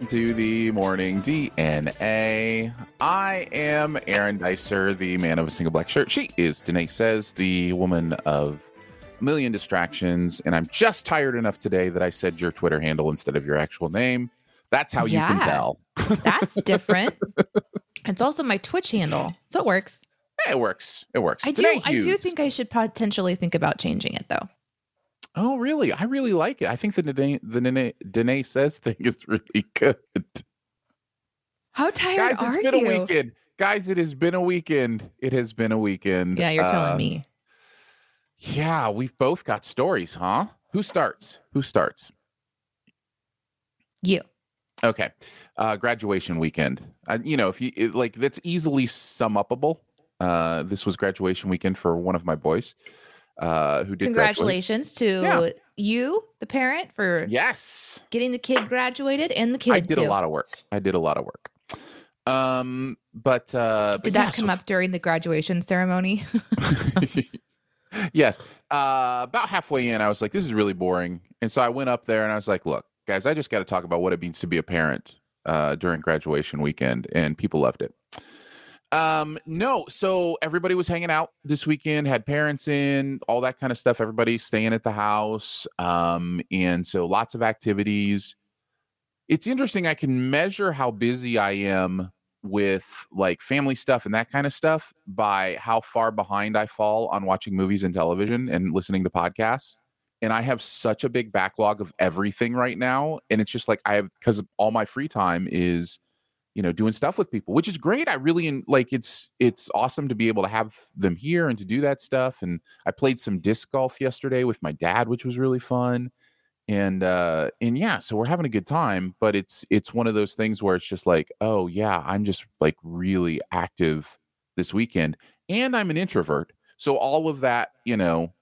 Welcome to the morning DNA. I am Aaron Dicer, the man of a single black shirt. She is Danae says, the woman of a million distractions. And I'm just tired enough today that I said your Twitter handle instead of your actual name. That's how you can tell. That's different. it's also my Twitch handle, so it works. Eh, It works. It works. I do. Danae I do think I should potentially think about changing it, though. Oh, really? I really like it. I think the Danae, the Danae, Danae says thing is really good. How tired Guys, it's are been you? a weekend. Guys, it has been a weekend. It has been a weekend. Yeah, you're Uh, telling me. Yeah, we've both got stories, huh? Who starts? Who starts? You. Okay. Uh, graduation weekend. Uh, you know, if you it, like, that's easily sum upable. Uh, this was graduation weekend for one of my boys uh, who did graduate. Congratulations to Yeah. you, the parent, for Yes. getting the kid graduated and the kid I did too. a lot of work. I did a lot of work. Um, but uh, but Did yeah, that so come up during the graduation ceremony? yes. Uh, about halfway in, I was like, this is really boring. And so I went up there and I was like, look, guys, I just got to talk about what it means to be a parent uh, during graduation weekend. And people loved it. Um, no, so everybody was hanging out this weekend, had parents in, all that kind of stuff. Everybody staying at the house. Um, and so lots of activities. It's interesting. I can measure how busy I am with like family stuff and that kind of stuff by how far behind I fall on watching movies and television and listening to podcasts. And I have such a big backlog of everything right now. And it's just like I have because all my free time is, you know, doing stuff with people, which is great. I really like it's it's awesome to be able to have them here and to do that stuff. And I played some disc golf yesterday with my dad, which was really fun and uh and yeah so we're having a good time but it's it's one of those things where it's just like oh yeah i'm just like really active this weekend and i'm an introvert so all of that you know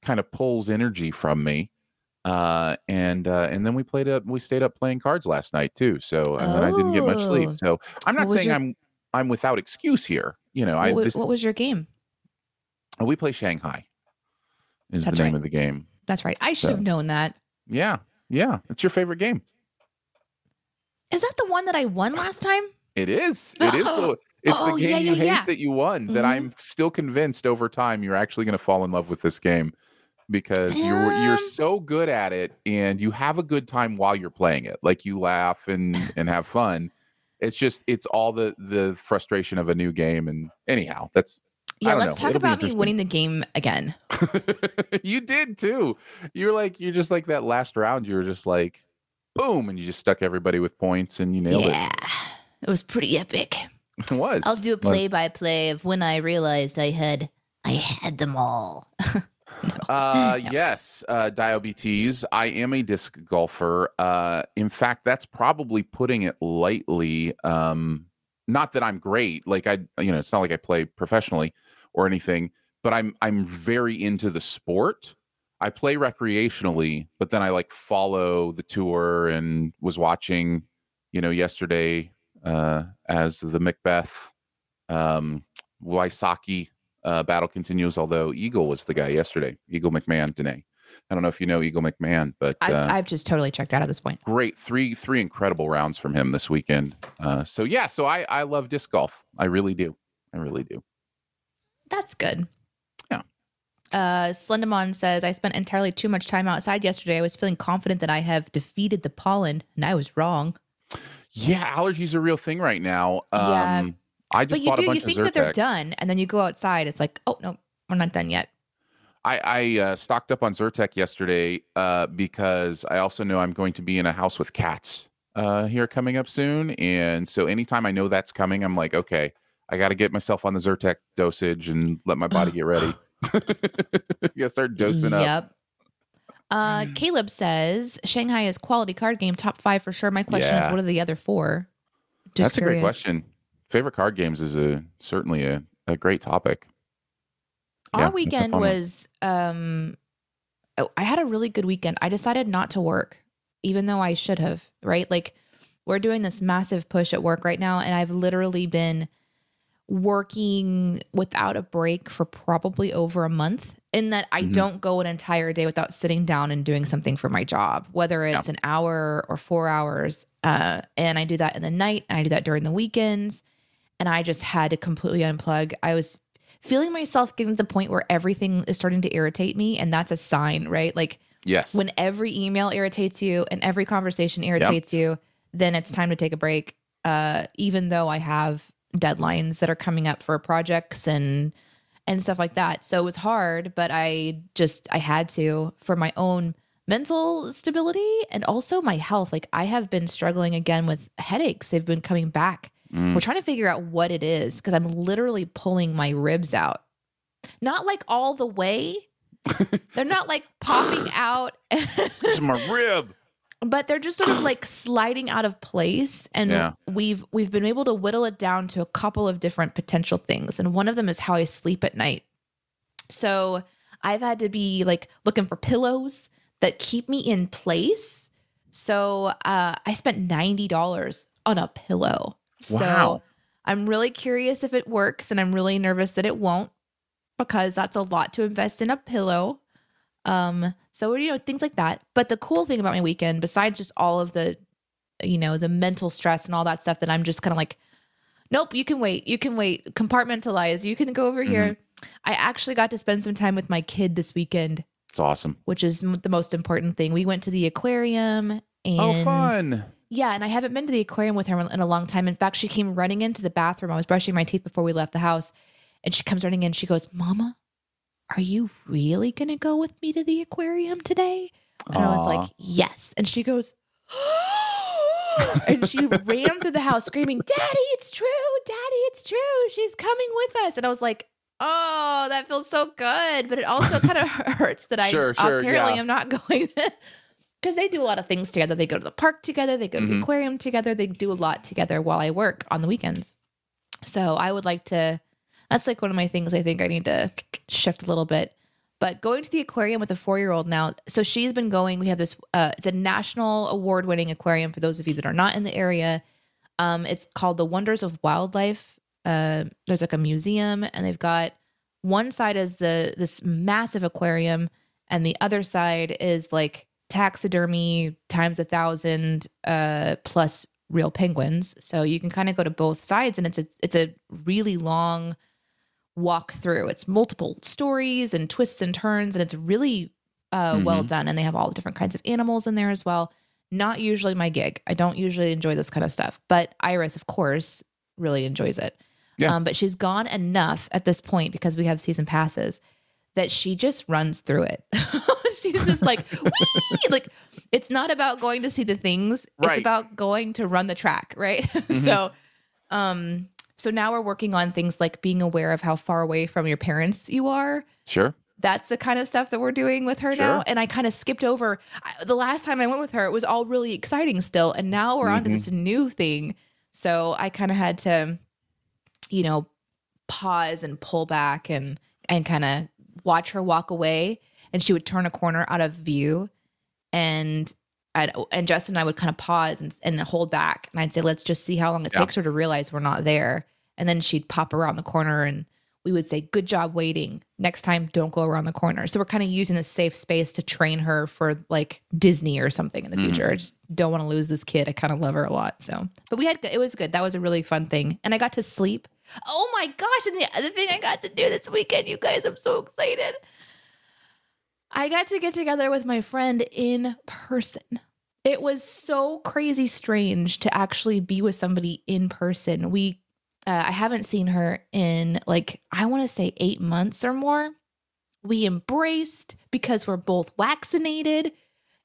kind of pulls energy from me uh and uh and then we played up we stayed up playing cards last night too so and then i didn't get much sleep Oh. so i'm not saying your- i'm i'm without excuse here you know i what, this what was your game? we play shanghai is That's the name right. of the game That's right. I should So- have known that. yeah yeah it's your favorite game Is that the one that I won last time? It is. It is. The, it's Oh, the yeah, game you yeah, hate yeah. that you won. That Mhm. I'm still convinced over time you're actually going to fall in love with this game because you're you're so good at it and you have a good time while you're playing it. Like you laugh and and have fun. It's just it's all the the frustration of a new game. And anyhow, that's Yeah, let's know. talk It'll about me winning the game again. you did too. You're like you're just like that last round. You were just like boom, and you just stuck everybody with points and you nailed it. yeah. It was pretty epic. it. It was. I'll do a play by play of when I realized I had I had them all. Uh, No. yes, uh, diabetes. I am a disc golfer. Uh, in fact, that's probably putting it lightly. Um, not that I'm great. Like I, you know, it's not like I play professionally or anything, but I'm I'm very into the sport. I play recreationally, but then I like follow the tour and was watching, you know, yesterday uh, as the McBeth um, Wysocki uh, battle continues. Although Eagle was the guy yesterday, Eagle McMahon, Danae. I don't know if you know Eagle McMahon, but I've, uh, I've just totally checked out at this point. great three three incredible rounds from him this weekend. Uh, so yeah, so I I love disc golf. I really do. I really do. That's good. Yeah. Uh, Slendermon says, I spent entirely too much time outside yesterday. I was feeling confident that I have defeated the pollen, and I was wrong. Yeah, allergies are a real thing right now. Um, Yeah. I just But you do, you think that they're done, and then you go outside. It's like, oh no, we're not done yet. I, I uh, stocked up on Zyrtec yesterday uh, because I also know I'm going to be in a house with cats uh, here coming up soon, and so anytime I know that's coming, I'm like, okay, I got to get myself on the Zyrtec dosage and let my body get ready. you start dosing up. Yep. Uh, Caleb says Shanghai is quality card game, top five for sure. My question is, what are the other four? Just That's a great question. Favorite card games is a certainly a, a great topic. Our a weekend was um oh, I had a really good weekend. I decided not to work even though I should have, right? Like we're doing this massive push at work right now and I've literally been working without a break for probably over a month in that I Mhm. don't go an entire day without sitting down and doing something for my job, whether it's an hour or 4 hours. Uh and I do that in the night and I do that during the weekends and I just had to completely unplug. I was feeling myself getting to the point where everything is starting to irritate me and that's a sign right? Like Yes. when every email irritates you and every conversation irritates you then it's time to take a break. Uh even though i have deadlines that are coming up for projects and and stuff like that. So it was hard but i just i had to for my own mental stability and also my health. Like i have been struggling again with headaches. They've been coming back Mm. we're trying to figure out what it is because I'm literally pulling my ribs out. Not like all the way. they're not like popping out, It's my rib. but they're just sort of like sliding out of place. And Yeah. we've we've been able to whittle it down to a couple of different potential things. And one of them is how I sleep at night. So I've had to be like looking for pillows that keep me in place. So uh, I spent ninety dollars on a pillow. So Wow. I'm really curious if it works, and I'm really nervous that it won't because that's a lot to invest in a pillow. Um, so you know things like that. But the cool thing about my weekend, besides just all of the, you know, the mental stress and all that stuff, that I'm just kind of like, nope, you can wait, you can wait, compartmentalize, you can go over here. I actually got to spend some time with my kid this weekend, It's awesome. which is m- the most important thing. We went to the aquarium and oh, fun. Yeah, and I haven't been to the aquarium with her in a long time. In fact, she came running into the bathroom. I was brushing my teeth before we left the house, and she comes running in. She goes, "Mama, are you really gonna go with me to the aquarium today?" And I was like, "Yes." And she goes, and she ran through the house screaming, "Daddy, it's true! Daddy, it's true! She's coming with us!" And I was like. Oh, that feels so good, but it also kind of hurts that I Sure, sure, apparently yeah. am not going because they do a lot of things together. They go to the park together, they go to the Mhm. aquarium together, they do a lot together while I work on the weekends. So I would like to. That's like one of my things. I think I need to shift a little bit. But going to the aquarium with a four year old now, so she's been going. We have this. Uh, it's a national award winning aquarium for those of you that are not in the area. Um, it's called the Wonders of Wildlife. Uh, there's like a museum, and they've got one side is the this massive aquarium, and the other side is like taxidermy times a thousand uh, plus real penguins. So you can kind of go to both sides, and it's a it's a really long walk through. It's multiple stories and twists and turns, and it's really uh, well Mhm. done. And they have all the different kinds of animals in there as well. Not usually my gig. I don't usually enjoy this kind of stuff, but Iris, of course, really enjoys it. Yeah. Um, but she's gone enough at this point because we have season passes that she just runs through it. she's just like, "Whee!" like it's not about going to see the things; it's about going to run the track, right? Mhm. so, um, so now we're working on things like being aware of how far away from your parents you are. Sure. That's the kind of stuff that we're doing with her now. And I kind of skipped over I, the last time I went with her. It was all really exciting still, and now we're onto Mhm. this new thing. So I kind of had to, you know, pause and pull back and and kind of watch her walk away. And she would turn a corner out of view, and I'd, and Justin and I would kind of pause and, and hold back, and I'd say, "Let's just see how long it Yeah. takes her to realize we're not there." And then she'd pop around the corner, and we would say, "Good job waiting. Next time, don't go around the corner." So we're kind of using this safe space to train her for like Disney or something in the Mhm. future. I just don't want to lose this kid. I kind of love her a lot. So, but we had it was good. That was a really fun thing, and I got to sleep. Oh my gosh! And the other thing I got to do this weekend, you guys, I'm so excited. I got to get together with my friend in person. It was so crazy strange to actually be with somebody in person. We uh, I haven't seen her in like, I want to say eight months or more. We embraced because we're both vaccinated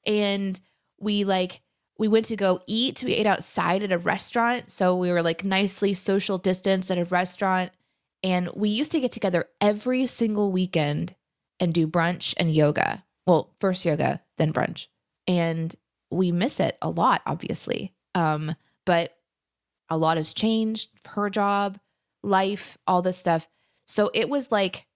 and we like, we went to go eat. We ate outside at a restaurant. So we were like nicely social distance at a restaurant. And we used to get together every single weekend and do brunch and yoga. Well, first yoga, then brunch. And we miss it a lot, obviously. Um, but a lot has changed her job, life, all this stuff. So it was like,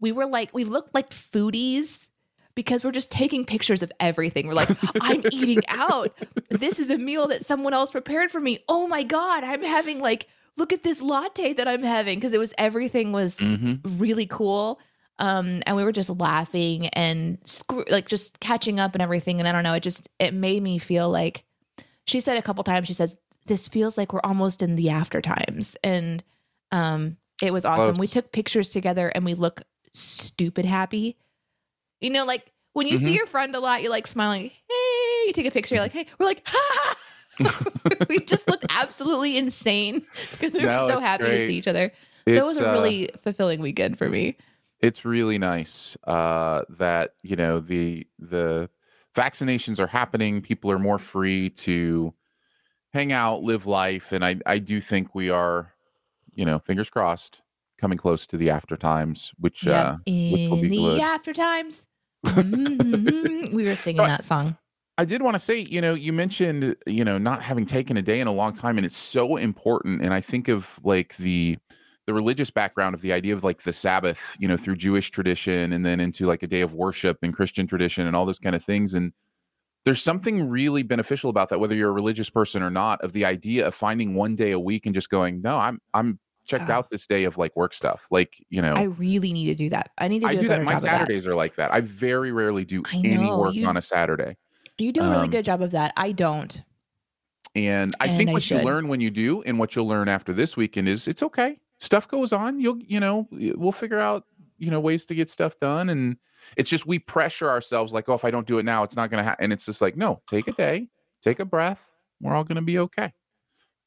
we were like, we looked like foodies because we're just taking pictures of everything. We're like, I'm eating out. This is a meal that someone else prepared for me. Oh my God, I'm having like, look at this latte that I'm having because it was everything was Mm-hmm. really cool. Um, and we were just laughing and screw- like just catching up and everything. And I don't know, it just it made me feel like she said a couple times. She says this feels like we're almost in the after times, and um, it was awesome. We took pictures together and we look stupid happy. You know, like when you see Mhm. your friend a lot, you're like smiling. Hey, you take a picture. You're like, hey, we're like, ha. we just looked absolutely insane because we were No, so it's happy to see each other. so it was It's, a uh, really fulfilling weekend for me. It's really nice uh, that you know the the vaccinations are happening. People are more free to hang out, live life, and I I do think we are, you know, fingers crossed, coming close to the after times, which uh, which will be the good. after times. Mhm. we were singing But- that song. I did want to say, you know, you mentioned, you know, not having taken a day in a long time, and it's so important. And I think of like the the religious background of the idea of like the Sabbath, you know, through Jewish tradition, and then into like a day of worship and Christian tradition, and all those kind of things. And there's something really beneficial about that, whether you're a religious person or not, of the idea of finding one day a week and just going, no, I'm I'm checked Oh. out this day of like work stuff, like you know. I really need to do that. I need to do, I do that. My of that. Saturdays are like that. I very rarely do I any work you- on a Saturday. You do a really Um, good job of that. I don't. And I And think I what you learn when you do and what you'll learn after this weekend is it's okay. Stuff goes on. You'll, you know, we'll figure out, you know, ways to get stuff done. And it's just we pressure ourselves like, oh, if I don't do it now, it's not going to happen. And it's just like, no, take a day, take a breath. We're all going to be okay.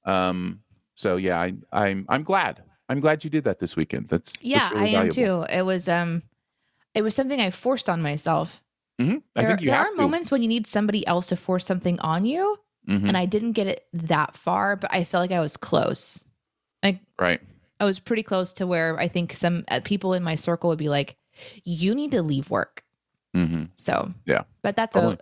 Um, so yeah, I, I'm, I'm glad. I'm glad you did that this weekend. That's that's Yeah, really I am valuable. too. It was um it was something I forced on myself. Mhm. I There, think you there have are to. moments when you need somebody else to force something on you, Mhm. and I didn't get it that far, but I felt like I was close. Like right. I was pretty close to where I think some uh, people in my circle would be like, "You need to leave work." hmm So Yeah, but that's totally. a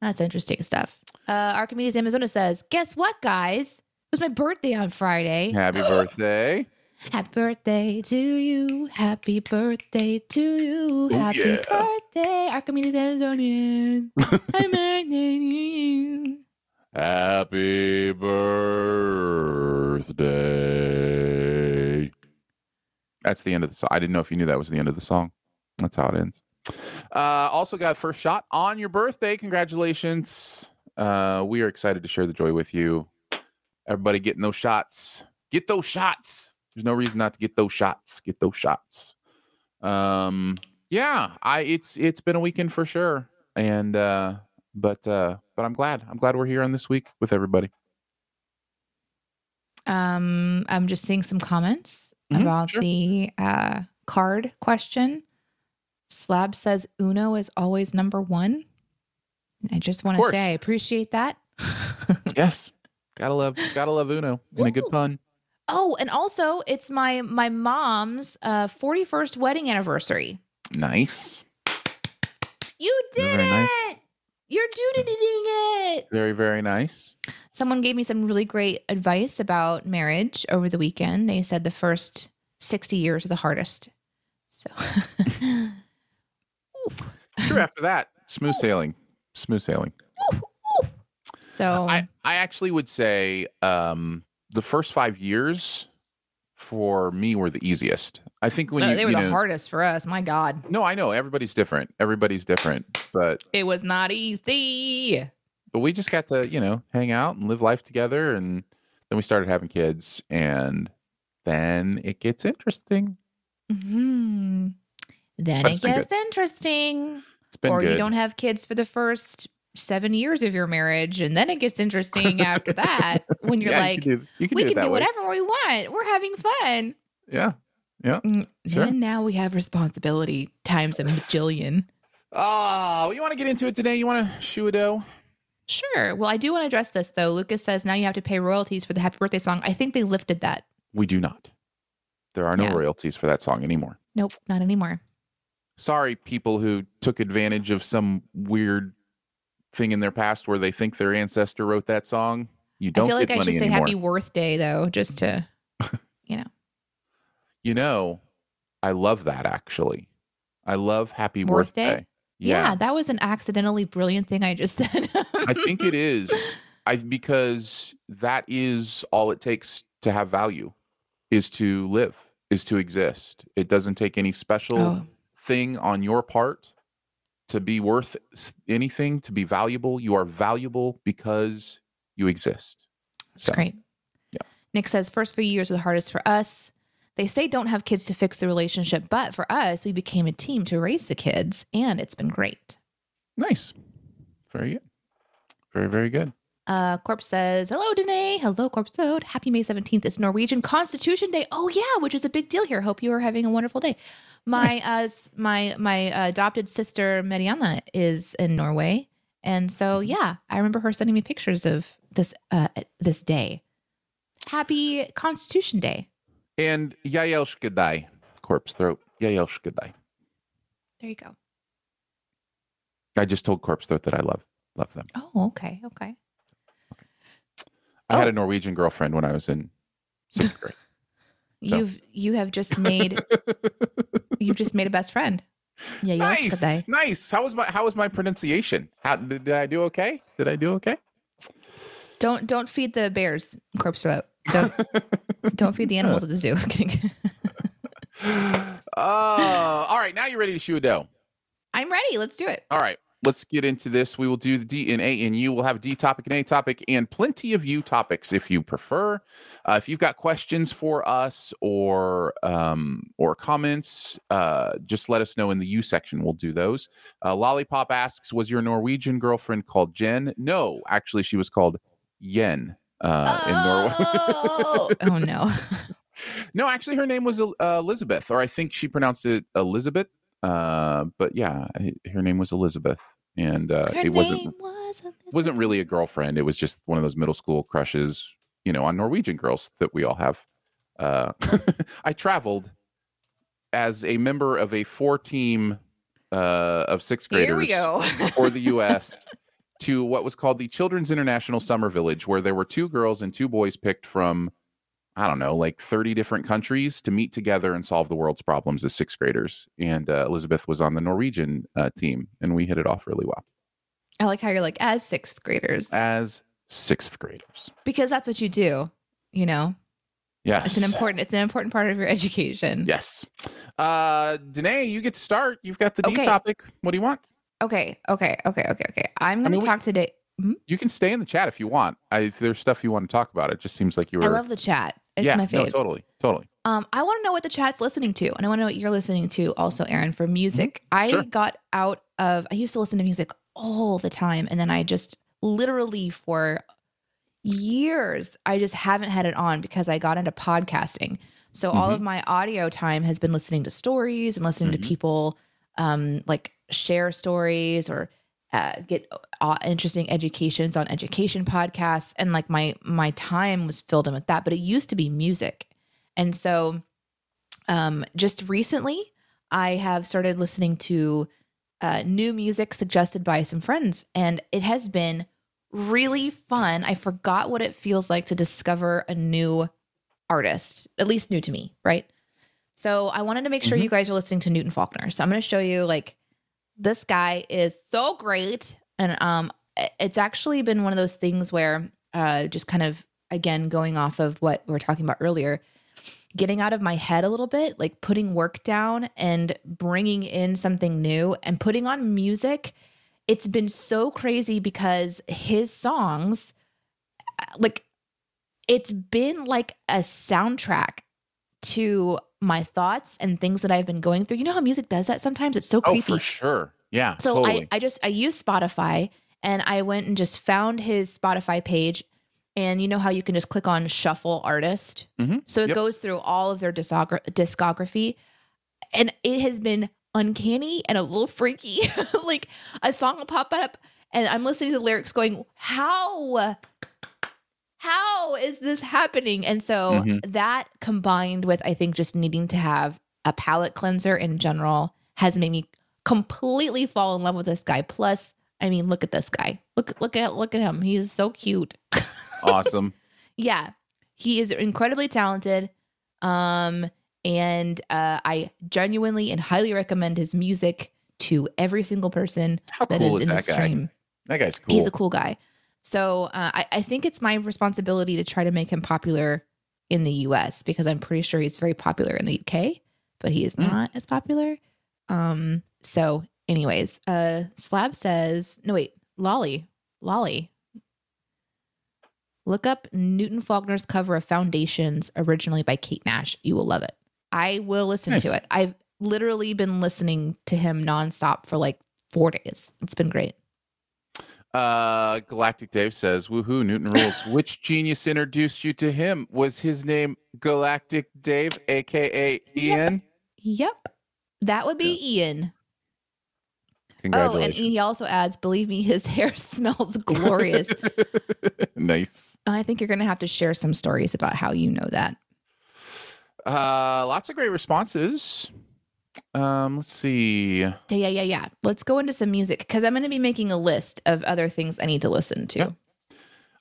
that's interesting stuff. Uh, Archimedes Amazona says, "Guess what, guys? It was my birthday on Friday. Happy birthday. Happy birthday to you. Happy birthday to you. Oh, Happy yeah. birthday, Archimedes Amazonian. To you. Happy birthday. That's the end of the song. I didn't know if you knew that was the end of the song. That's how it ends. Uh, also got first shot on your birthday. Congratulations. Uh, we are excited to share the joy with you. Everybody getting those shots. Get those shots. There's no reason not to get those shots. Get those shots. Um, yeah, I it's it's been a weekend for sure. And uh but uh but I'm glad. I'm glad we're here on this week with everybody. Um, I'm just seeing some comments Mhm, about sure. the uh, card question. Slab says Uno is always number one. I just want to say I appreciate that. Yes. Gotta love gotta love Uno and a good pun. oh, and also it's my my mom's uh 41st wedding anniversary. Nice. You did Very it. nice. You're doing it. Very, very nice. Someone gave me some really great advice about marriage over the weekend. They said the first 60 years are the hardest. So Sure after that, smooth sailing. Smooth sailing. so I, I actually would say um the first five years for me were the easiest. I think when No, you, they were you the know- hardest for us. My God. No, I know everybody's different. Everybody's different. But It was not easy. but we just got to, you know, hang out and live life together and then we started having kids and then it gets interesting. hmm Then But it gets interesting. It's been or good. you don't have kids for the first seven years of your marriage, and then it gets interesting after that when you're Yeah, like, you can do, you can we do can do way. whatever we want. We're having fun. Yeah. Mm, Sure. And now we have responsibility times a bajillion. Oh, you want to get into it today? You want to shoe a dough? Sure. Well, I do want to address this though. Lucas says now you have to pay royalties for the happy birthday song. I think they lifted that. We do not. There are no Yeah. royalties for that song anymore. Nope, not anymore. Sorry, people who took advantage of some weird thing in their past where they think their ancestor wrote that song. You don't I feel like I should say anymore. happy birthday though, just to, you know, You know, I love that actually. I love happy Birthday? birthday. yeah. that was an accidentally brilliant thing I just said. I think it is. I because that is all it takes to have value is to live, is to exist. It doesn't take any special Oh. thing on your part to be worth anything, to be valuable. You are valuable because you exist. That's So, great. yeah. Nick says, first few years were the hardest for us. They say don't have kids to fix the relationship, but for us, we became a team to raise the kids, and it's been great. Nice. Very good. Very, very good. Uh, Corpse says, hello, Danae. Hello, Corpse Toad. Happy May 17th. It's Norwegian Constitution Day. Oh, yeah, which is a big deal here. Hope you are having a wonderful day. My uh, my my uh, adopted sister, Mariana, is in Norway. And so, yeah, I remember her sending me pictures of this uh, this day. Happy Constitution Day. And Yaelshkadai, corpse throat. Yaelshkadai. There you go. I just told corpse throat that I love love them. Oh, okay, okay. I had Oh. a Norwegian girlfriend when I was in sixth grade. So. You've you have just made you've just made a best friend. Yeah, nice, nice. How was my how was my pronunciation? How did, did I do? Okay? Did I do okay? Don't don't feed the bears corpse throat. Don't don't feed the animals at the zoo. Kidding. Oh, all right. Now you're ready to shoe a dough. I'm ready. Let's do it. All right, let's get into this. We will do the D and A and U. We'll have a D topic and A topic and plenty of U topics if you prefer. Uh, if you've got questions for us or um, or comments, uh, just let us know in the U section. We'll do those. Uh, Lollipop asks, "Was your Norwegian girlfriend called Jen?" No, actually, she was called Yen. Uh, in Norway. oh, oh no. No, actually, her name was uh, Elizabeth, or I think she pronounced it Elizabeth. Uh, but yeah, her name was Elizabeth, and uh, it wasn't was wasn't really a girlfriend. It was just one of those middle school crushes, you know, on Norwegian girls that we all have. Uh, I traveled as a member of a four team uh, of sixth graders for the U.S. to what was called the Children's International Summer Village, where there were two girls and two boys picked from, I don't know, like 30 different countries to meet together and solve the world's problems as sixth graders. And uh, Elizabeth was on the Norwegian uh, team, and we hit it off really well I like how you're like as sixth graders as sixth graders. because that's what you do. You know, Yes. it's an important it's an important part of your education. Yes. Uh, Danae, you get to start. You've got the D topic. What do you want? Okay, okay, okay, okay, okay. I'm gonna mean, we- talk today. You can stay in the chat if you want. I, if there's stuff you want to talk about, it just seems like you were. I love the chat. It's yeah, my no, favorite. totally, totally. Um, I want to know what the chat's listening to, and I want to know what you're listening to also, Aaron, for music. I Mm-hmm. Sure. got out of I used to listen to music all the time, and then I just literally for years I just haven't had it on because I got into podcasting. So all Mm-hmm. of my audio time has been listening to stories and listening Mhm. to people um like share stories or uh, get uh, interesting educations on education podcasts. And like my my time was filled in with that but it used to be music. And so um just recently i have started listening to uh, new music suggested by some friends and it has been really fun. I forgot what it feels like to discover a new artist at least new to me right so i wanted to make sure Mhm. you guys are listening to newton faulkner. So i'm going to show you like this guy is so great. And um it's actually been one of those things where uh just kind of again going off of what we were talking about earlier getting out of my head a little bit like putting work down and bringing in something new and putting on music. It's been so crazy because his songs uh, like it's been like a soundtrack to my thoughts and things that I've been going through. You know how music does that sometimes? It's so creepy. Oh, for sure. Yeah. So totally. I, I just I use Spotify and I went and just found his Spotify page. And you know how you can just click on shuffle artist? Mhm. So it Yep. goes through all of their discogra- discography. And it has been uncanny and a little freaky. like a song will pop up and I'm listening to the lyrics going, How? How is this happening? And so Mhm. that combined with, I think, just needing to have a palate cleanser in general has made me completely fall in love with this guy. Plus, I mean, look at this guy. Look, look at, look at him. He's so cute. Awesome. yeah, he is incredibly talented. Um, and uh, I genuinely and highly recommend his music to every single person How that cool is is in the that guy? stream. That guy's cool. He's a cool guy. So uh, I, I think it's my responsibility to try to make him popular in the US because I'm pretty sure he's very popular in the UK, but he is Mm. not as popular. Um, so anyways, uh Slab says, no wait, Lolly, Lolly. Look up Newton Faulkner's cover of Foundations, originally by Kate Nash. You will love it. I will listen Nice. to it. I've literally been listening to him nonstop for like four days. It's been great. Uh, Galactic Dave says, "Woohoo! Newton rules. Which genius introduced you to him? Was his name Galactic Dave, aka Ian? Yep. That would be Ian. Oh, and he also adds, believe me, his hair smells glorious. nice. I think you're going to have to share some stories about how you know that. Uh, lots of great responses. Um, let's see. Yeah, yeah, yeah, yeah. Let's go into some music because I'm going to be making a list of other things I need to listen to. Yeah.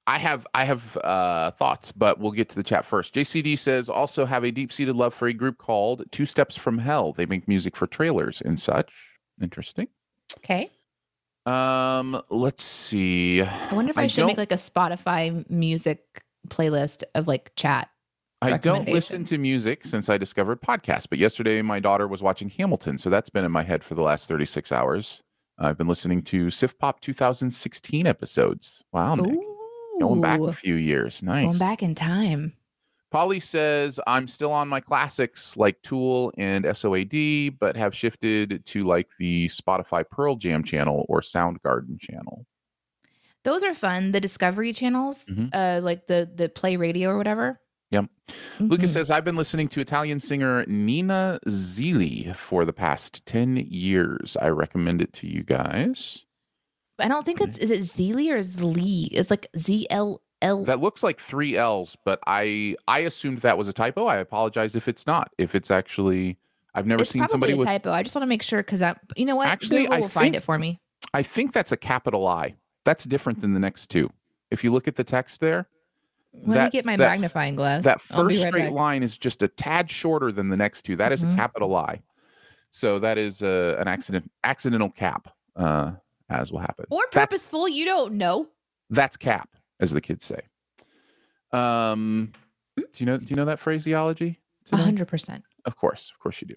I have I have uh, thoughts, but we'll get to the chat first. JCD says also have a deep seated love for a group called Two Steps from Hell. They make music for trailers and such. Interesting. Okay. Um, let's see. I wonder if I, I should make don't- like a Spotify music playlist of like chat. I don't listen to music since I discovered podcasts, but yesterday my daughter was watching Hamilton, so that's been in my head for the last 36 hours. I've been listening to Sif Pop 2016 episodes. Wow, Nick. Going back a few years. Nice. Going back in time. Polly says, I'm still on my classics like Tool and SOAD, but have shifted to like the Spotify Pearl Jam channel or Soundgarden channel. Those are fun. The Discovery channels, Mhm. uh, like the the Play Radio or whatever. Yep. Lucas Mhm. says, I've been listening to Italian singer Nina Zilli for the past 10 years. I recommend it to you guys. I don't think it's is it Zeely or Zlee? It's like Z L L. That looks like three L's, but I I assumed that was a typo. I apologize if it's not. If it's actually, I've never It's seen somebody a with. typo. I just want to make sure because I, you know what? Actually, Google I will find it for me. I think that's a capital I. That's different than the next two. If you look at the text there, Let me get my that- magnifying glass. that first right straight back. line is just a tad shorter than the next two. That is Mhm. a capital I. So that is uh, an accident, accidental cap, uh, as will happen. or That's- purposeful. You don't know. That's cap, as the kids say. Um, do you know? Do you know that phraseology? A hundred percent. Of course, of course you do.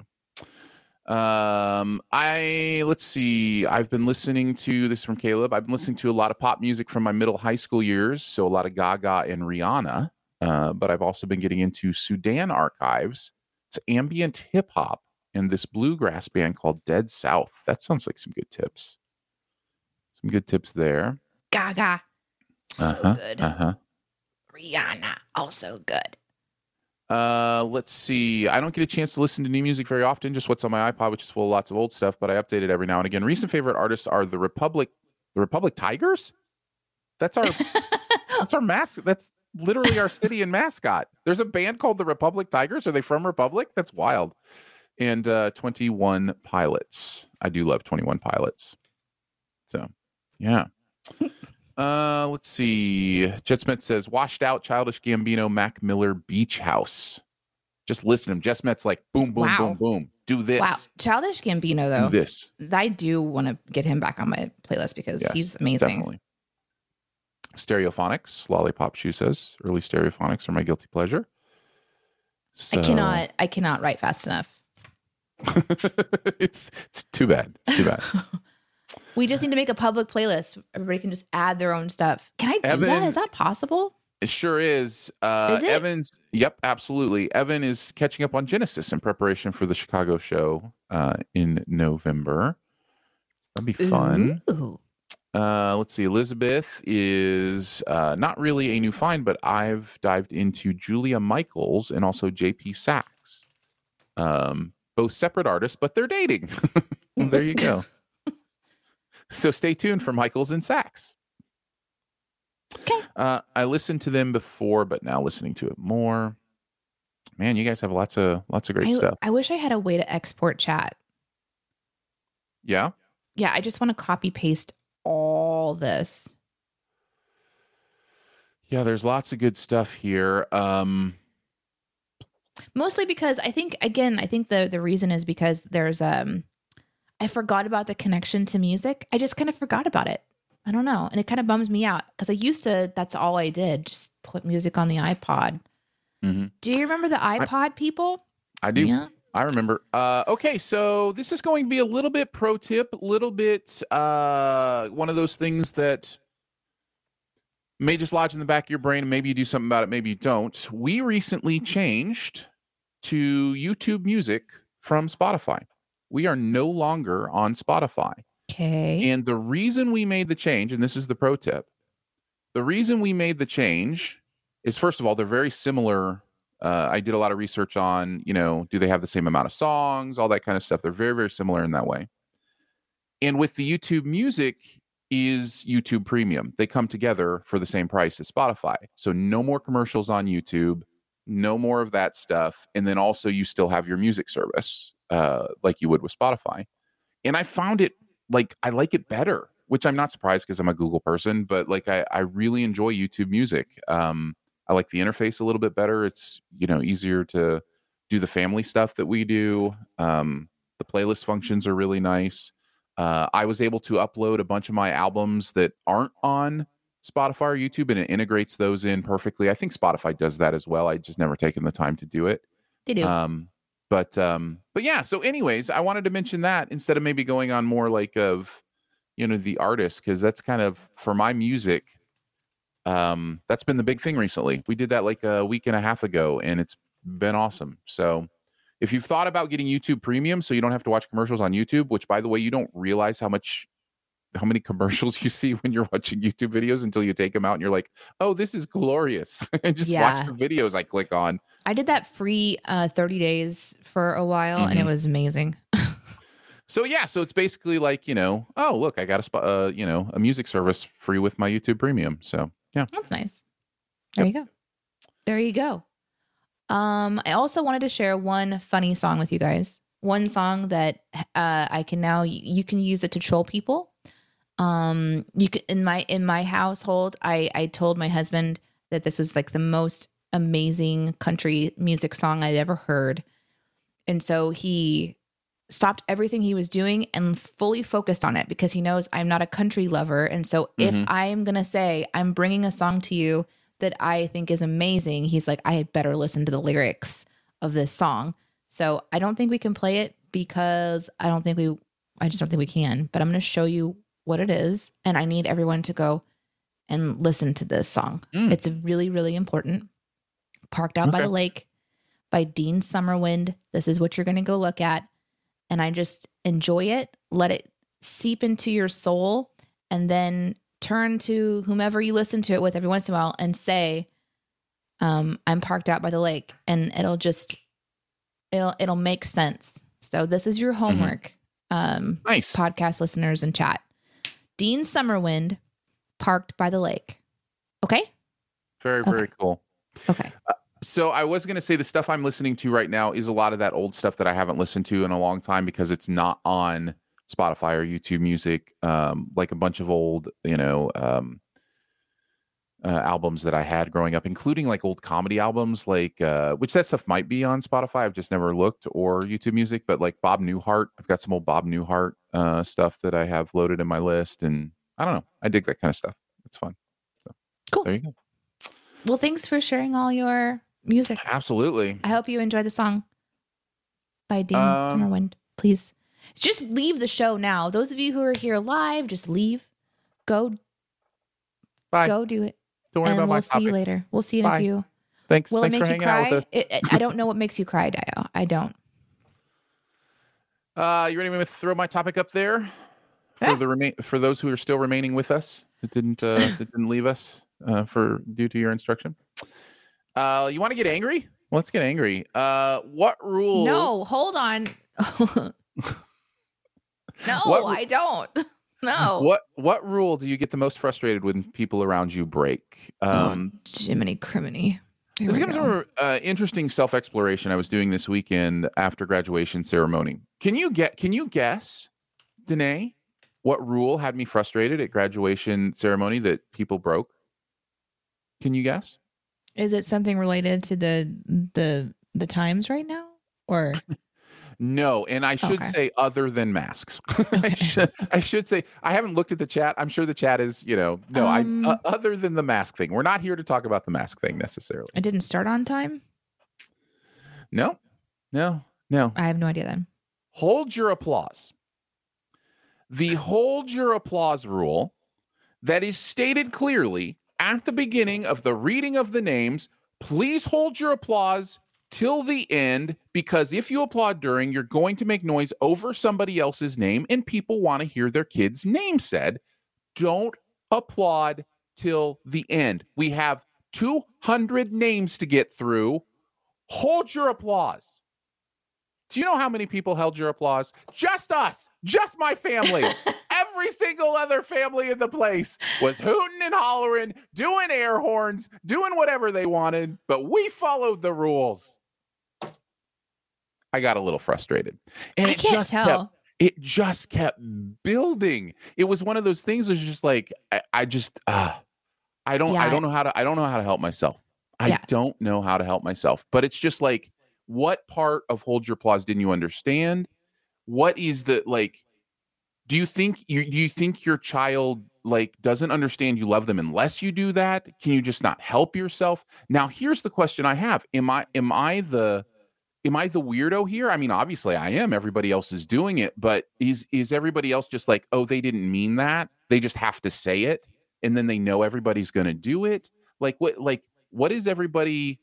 Um, I let's see. I've been listening to this from Caleb. I've been listening to a lot of pop music from my middle high school years, so a lot of Gaga and Rihanna. Uh, but I've also been getting into Sudan archives. It's ambient hip hop and this bluegrass band called Dead South. That sounds like some good tips. Some good tips there. Gaga, so Uh-huh, good. Uh-huh. Rihanna, also good. Uh, let's see. I don't get a chance to listen to new music very often, just what's on my iPod, which is full of lots of old stuff, but I update it every now and again. Recent favorite artists are the Republic, the Republic Tigers. That's our that's our mask. That's literally our city and mascot. There's a band called the Republic Tigers. Are they from Republic? That's wild. And uh 21 Pilots. I do love 21 Pilots. So yeah. Uh, let's see. Jet Smith says, washed out Childish Gambino, Mac Miller, Beach House. Just listen to him. Jet Smith's like, boom, boom, Wow. boom, boom. Do this. Wow, Childish Gambino Do though. this. I do want to get him back on my playlist because Yes, he's amazing. Definitely. Stereophonics, Lollipop Shoe says, early stereophonics are my guilty pleasure. I cannot. I cannot write fast enough. it's it's too bad. It's too bad. We just need to make a public playlist. Everybody can just add their own stuff. Can I do that? Evan- Is that possible? It sure is. Uh, Is it? Evan's, yep, absolutely. Evan is catching up on Genesis in preparation for the Chicago show uh, in November. So that'd be fun. Uh, let's see. Elizabeth is uh, not really a new find, but I've dived into Julia Michaels and also JP Saxe. Um, both separate artists, but they're dating. there you go. So stay tuned for Michaels and Saxe. Okay. Uh, I listened to them before, but now listening to it more. Man, you guys have lots of lots of great I, stuff. I wish I had a way to export chat. Yeah. Yeah, I just want to copy paste all this. Yeah, there's lots of good stuff here. Um, Mostly because I think again, I think the the reason is because there's um I forgot about the connection to music. I just kind of forgot about it. I don't know. And it kind of bums me out because I used to that's all I did, just put music on the iPod. Mhm. Do you remember the iPod people? I do. Yeah. I remember. Uh, okay, so this is going to be a little bit pro tip, a little bit uh, one of those things that may just lodge in the back of your brain, and maybe you do something about it, maybe you don't. We recently changed to YouTube Music from Spotify. We are no longer on Spotify. Okay. And the reason we made the change, and this is the pro tip, the reason we made the change is first of all, they're very similar. Uh, I did a lot of research on, you know, do they have the same amount of songs, all that kind of stuff. They're very, very similar in that way. And with the YouTube music is YouTube Premium. They come together for the same price as Spotify. So no more commercials on YouTube, no more of that stuff. And then also you still have your music service, uh, like you would with Spotify. And I found it like I like it better, which I'm not surprised because I'm a Google person, but like I, I really enjoy YouTube music. Um, I like the interface a little bit better. It's you know easier to do the family stuff that we do. Um, the playlist functions are really nice. Uh, I was able to upload a bunch of my albums that aren't on Spotify or YouTube, and it integrates those in perfectly. I think Spotify does that as well. I just never taken the time to do it. They do. Um, but um, but yeah. So, anyways, I wanted to mention that instead of maybe going on more like of you know the artist because that's kind of for my music. Um, that's been the big thing recently. We did that like a week and a half ago, and it's been awesome. So, if you've thought about getting YouTube Premium, so you don't have to watch commercials on YouTube, which by the way, you don't realize how much how many commercials you see when you're watching YouTube videos until you take them out and you're like, oh, this is glorious. and just Yeah. watch the videos I click on. I did that free uh 30 days for a while and it Mhm. was amazing. So yeah, so it's basically like you know, oh look, I got a spot, uh, you know, a music service free with my YouTube Premium. So yeah, That's nice. There you go. There you go. Um, I also wanted to share one funny song with you guys. One song that uh, I can now you can use it to troll people. Um, you can in my in my household, I I told my husband that this was like the most amazing country music song I'd ever heard, and so he stopped everything he was doing and fully focused on it because he knows I'm not a country lover. And so if Mhm. I am going to say, I'm bringing a song to you that I think is amazing, he's like, I had better listen to the lyrics of this song. So I don't think we can play it because I don't think we, I just don't think we can. But I'm going to show you what it is. And I need everyone to go and listen to this song. Mm. It's really, really important. Parked Out by the Lake by Dean Summerwind. This is what you're going to go look at. And I just enjoy it, let it seep into your soul, and then turn to whomever you listen to it with every once in a while and say, um, I'm parked out by the lake. And it'll just, it'll, it'll make sense. So this is your homework, um, nice. podcast listeners and chat. Dean Summerwind, parked by the lake. Okay. Very very cool. Okay. So I was gonna say the stuff I'm listening to right now is a lot of that old stuff that I haven't listened to in a long time because it's not on Spotify or YouTube Music. Um, like a bunch of old, you know, um, uh, albums that I had growing up, including like old comedy albums, like uh, which that stuff might be on Spotify. I've just never looked or YouTube Music, but like Bob Newhart, I've got some old Bob Newhart uh, stuff that I have loaded in my list, and I don't know, I dig that kind of stuff. It's fun. So Cool. there you go. Well, thanks for sharing all your music. Absolutely. I hope you enjoy the song by Dean Um, Summerwind. Please just leave the show now. Those of you who are here live, just leave. Go, Bye. go do it. Don't worry and about we'll my see you later. We'll see you in Bye. a few. Thanks. Will Thanks it for make you hanging out cry? with us. It, it- I don't know what makes you cry, Dio. I don't. Uh, you ready me to throw my topic up there for the remain for those who are still remaining with us that didn't uh, that didn't leave us uh, for due to your instruction. Uh, you want to get angry? Let's get angry. Uh, what rule? No, hold on. no, What I don't. No. What what rule do you get the most frustrated when people around you break? Um, Jiminy criminy. Here This we comes go. from uh, interesting self exploration I was doing this weekend after graduation ceremony. Can you get? Can you guess, Danae, what rule had me frustrated at graduation ceremony that people broke? Can you guess? Is it something related to the the the times right now? Or No, and I should Okay. say other than masks. I, should, I should say I haven't looked at the chat. I'm sure the chat is, you know, no. Um, I uh, other than the mask thing. We're not here to talk about the mask thing necessarily. I didn't start on time? No, no, no. I have no idea then. hold your applause. The hold your applause rule that is stated clearly at the beginning of the reading of the names. Please hold your applause till the end because if you applaud during, you're going to make noise over somebody else's name and people want to hear their kid's name said. Don't applaud till the end. We have 200 names to get through. Hold your applause. Do you know how many people held your applause? Just us, just my family. Every single other family in the place was hooting and hollering, doing air horns, doing whatever they wanted, but we followed the rules. I got a little frustrated. And I it can't just kept it just kept building. It was one of those things that was just like I, I just uh I don't I don't know how to I don't know how to help myself. I Yeah. don't know how to help myself. But it's just like what part of hold your applause didn't you understand? What is the like do you think you do you think your child like doesn't understand you love them unless you do that? Can you just not help yourself? Now here's the question I have. Am I am I the am I the weirdo here? I mean, obviously I am. Everybody else is doing it, but is is everybody else just like, oh, they didn't mean that? They just have to say it, and then they know everybody's going to do it. Like what? Like what is everybody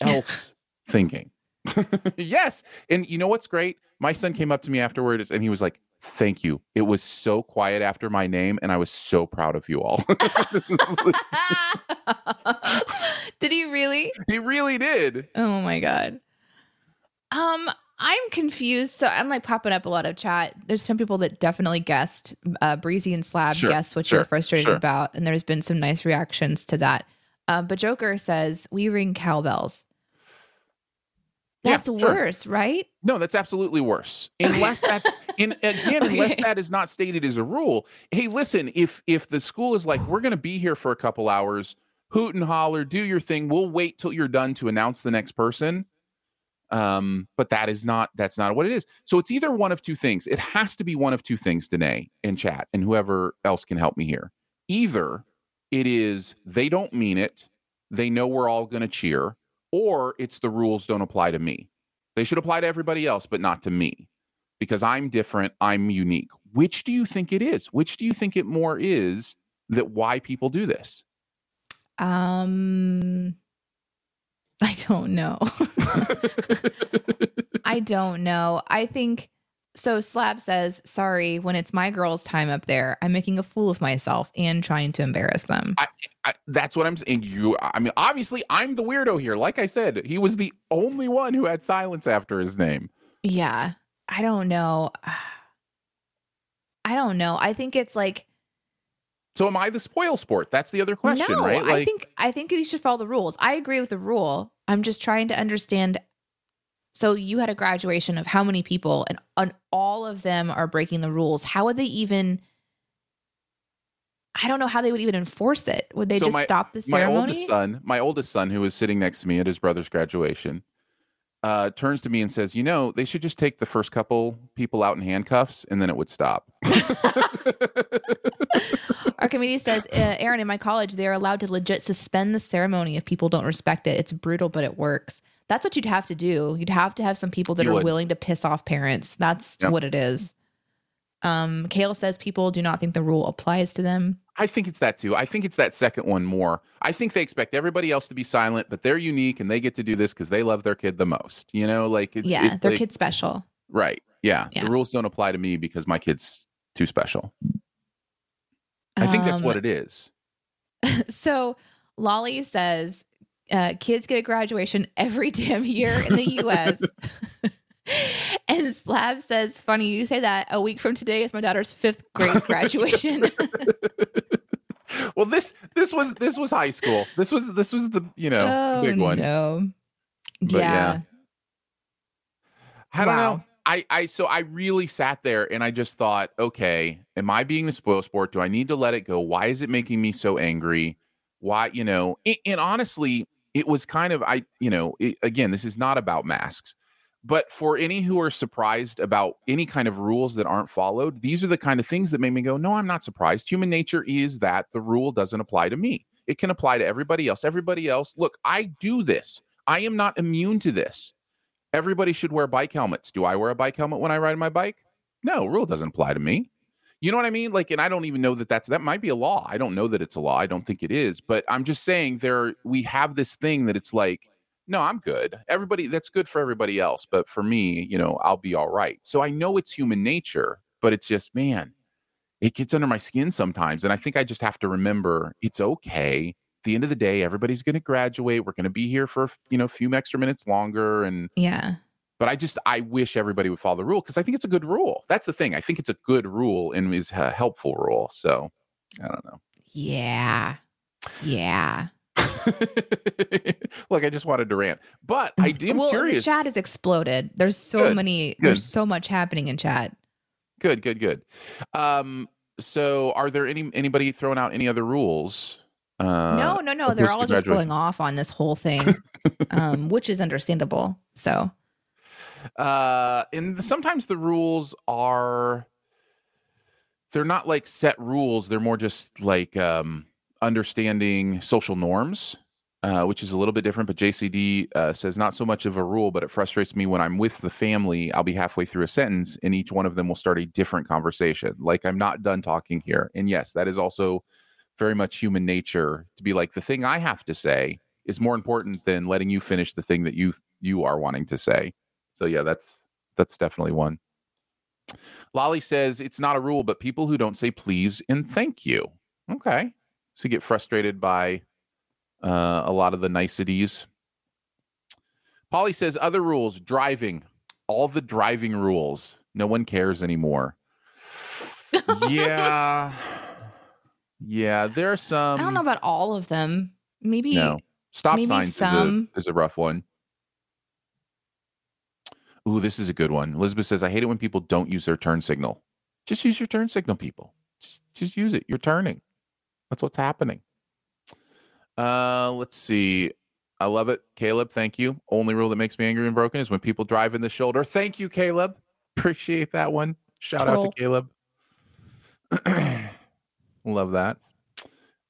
else thinking? yes, and you know what's great? My son came up to me afterwards, and he was like, "Thank you. It was so quiet after my name, and I was so proud of you all." Did he really? he really did. Oh my god. Um, I'm confused. So I'm like popping up a lot of chat. There's some people that definitely guessed. Uh, Breezy and Slab Sure, guessed what sure, you're frustrated sure. about, and there's been some nice reactions to that. Uh, but Joker says we ring cowbells. Yeah, That's sure. worse, right? No, that's absolutely worse. Unless that's in again, unless that is not stated as a rule. Hey, listen, if if the school is like, we're gonna be here for a couple hours, hoot and holler, do your thing. We'll wait till you're done to announce the next person. Um, but that is not that's not what it is. So it's either one of two things. It has to be one of two things, Danae in chat, and whoever else can help me here. Either it is they don't mean it, they know we're all gonna cheer, or it's the rules don't apply to me. They should apply to everybody else, but not to me because I'm different. I'm unique. Which do you think it is? Which do you think it more is that why people do this? Um, I don't know. I don't know. I think so. Slab says, "Sorry, when it's my girls' time up there, I'm making a fool of myself and trying to embarrass them." I, that's what I'm saying. You, I mean, obviously, I'm the weirdo here. Like I said, he was the only one who had silence after his name. Yeah, I don't know. I don't know. I think it's like So, am I the spoil sport? That's the other question, no. right? I think I think you should follow the rules. I agree with the rule. I'm just trying to understand. So you had a graduation of how many people, and, and all of them are breaking the rules. How would they even? I don't know how they would even enforce it. Would they So just my- stop the ceremony? my oldest son, my oldest son, who was sitting next to me at his brother's graduation, uh, turns to me and says, "You know, they should just take the first couple people out in handcuffs, and then it would stop." Archimedes says, uh, Aaron, in my college, they are allowed to legit suspend the ceremony if people don't respect it. It's brutal, but it works. That's what you'd have to do. You'd have to have some people that You are would. willing to piss off parents. That's Yep. what it is. Um, Kale says people do not think the rule applies to them. I think it's that too. I think it's that second one more. I think they expect everybody else to be silent, but they're unique and they get to do this because they love their kid the most. You know, like it's yeah, it's their like- kid's special. right. Yeah. Yeah. the rules don't apply to me because my kid's too special. I think that's Um, what it is. So Lolly says uh, kids get a graduation every damn year in the US. and Slab says, funny you say that. A week from today is my daughter's fifth grade graduation. well, this this was this was high school. This was this was the you know oh, big one. No. Yeah. yeah. I don't know. I, I so I really sat there and I just thought, okay, am I being the spoil sport? Do I need to let it go? Why is it making me so angry? Why, you know, and, and honestly, it was kind of I, you know, it, again, this is not about masks, but for any who are surprised about any kind of rules that aren't followed, these are the kind of things that make me go, no, I'm not surprised. Human nature is that the rule doesn't apply to me. It can apply to everybody else. Everybody else, look, I do this. I am not immune to this everybody should wear bike helmets. Do I wear a bike helmet when I ride my bike? No, rule doesn't apply to me. You know what I mean? Like, and I don't even know that that's that might be a law. I don't know that it's a law. I don't think it is, but I'm just saying there we have this thing that it's like, no, I'm good. Everybody that's good for everybody else, but for me, you know, I'll be all right. So I know it's human nature, but it's just, man, it gets under my skin sometimes. And I think I just have to remember it's okay. At the end of the day, everybody's going to graduate. We're going to be here for, you know, a few extra minutes longer. And Yeah. but I just I wish everybody would follow the rule because I think it's a good rule. That's the thing. I think it's a good rule and is a helpful rule. So I don't know. Yeah. Yeah. Look, I just wanted to rant, but I am well, curious. the chat has exploded. There's so Good, many. good. There's so much happening in chat. Good, good, good. Um, so are there any anybody throwing out any other rules? Uh, no, no, no. They're all just going off on this whole thing, um, which is understandable. So uh and sometimes the rules are they're not like set rules they're more just like um understanding social norms uh, which is a little bit different but jcd uh, says not so much of a rule but it frustrates me when i'm with the family i'll be halfway through a sentence and each one of them will start a different conversation like i'm not done talking here and yes that is also very much human nature to be like the thing i have to say is more important than letting you finish the thing that you you are wanting to say so yeah, that's that's definitely one. Lolly says it's not a rule, but people who don't say please and thank you. Okay. So you get frustrated by uh, a lot of the niceties. Polly says other rules, driving, all the driving rules. No one cares anymore. yeah. Yeah, there are some I don't know about all of them. Maybe no. Stop maybe signs is some. a, is a rough one. Ooh, this is a good one. Elizabeth says, I hate it when people don't use their turn signal. Just use your turn signal, people. Just just use it. You're turning. That's what's happening. Uh, let's see. I love it. Caleb, thank you. Only rule that makes me angry and broken is when people drive in the shoulder. Thank you, Caleb. Appreciate that one. Shout out to Caleb. love that.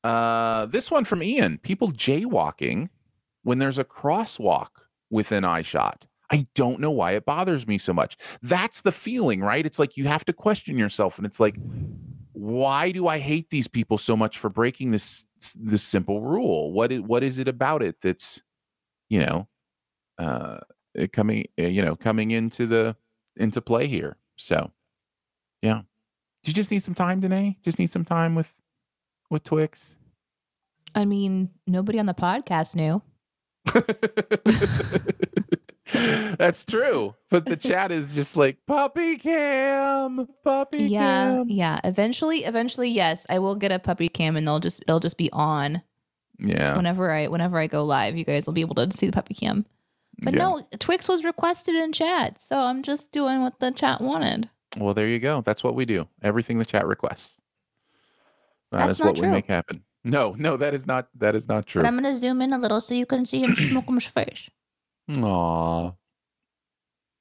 Uh, this one from Ian. People jaywalking when there's a crosswalk within eye shot. I don't know why it bothers me so much. That's the feeling, right? It's like you have to question yourself, and it's like, why do I hate these people so much for breaking this this simple rule? What is what is it about it that's, you know, uh, coming you know coming into the into play here? So, yeah, do you just need some time, Danae? Just need some time with with Twix. I mean, nobody on the podcast knew. That's true. But the chat is just like puppy cam, puppy Yeah, cam. yeah. Eventually, eventually, yes, I will get a puppy cam, and they'll just it'll just be on Yeah. whenever I whenever I go live. You guys will be able to see the puppy cam. But yeah. no, Twix was requested in chat, so I'm just doing what the chat wanted. Well, there you go. That's what we do. Everything the chat requests. That is That's not what we make happen. No, no, that is not that is not true. But I'm gonna zoom in a little so you can see him smoke him's face. Aw.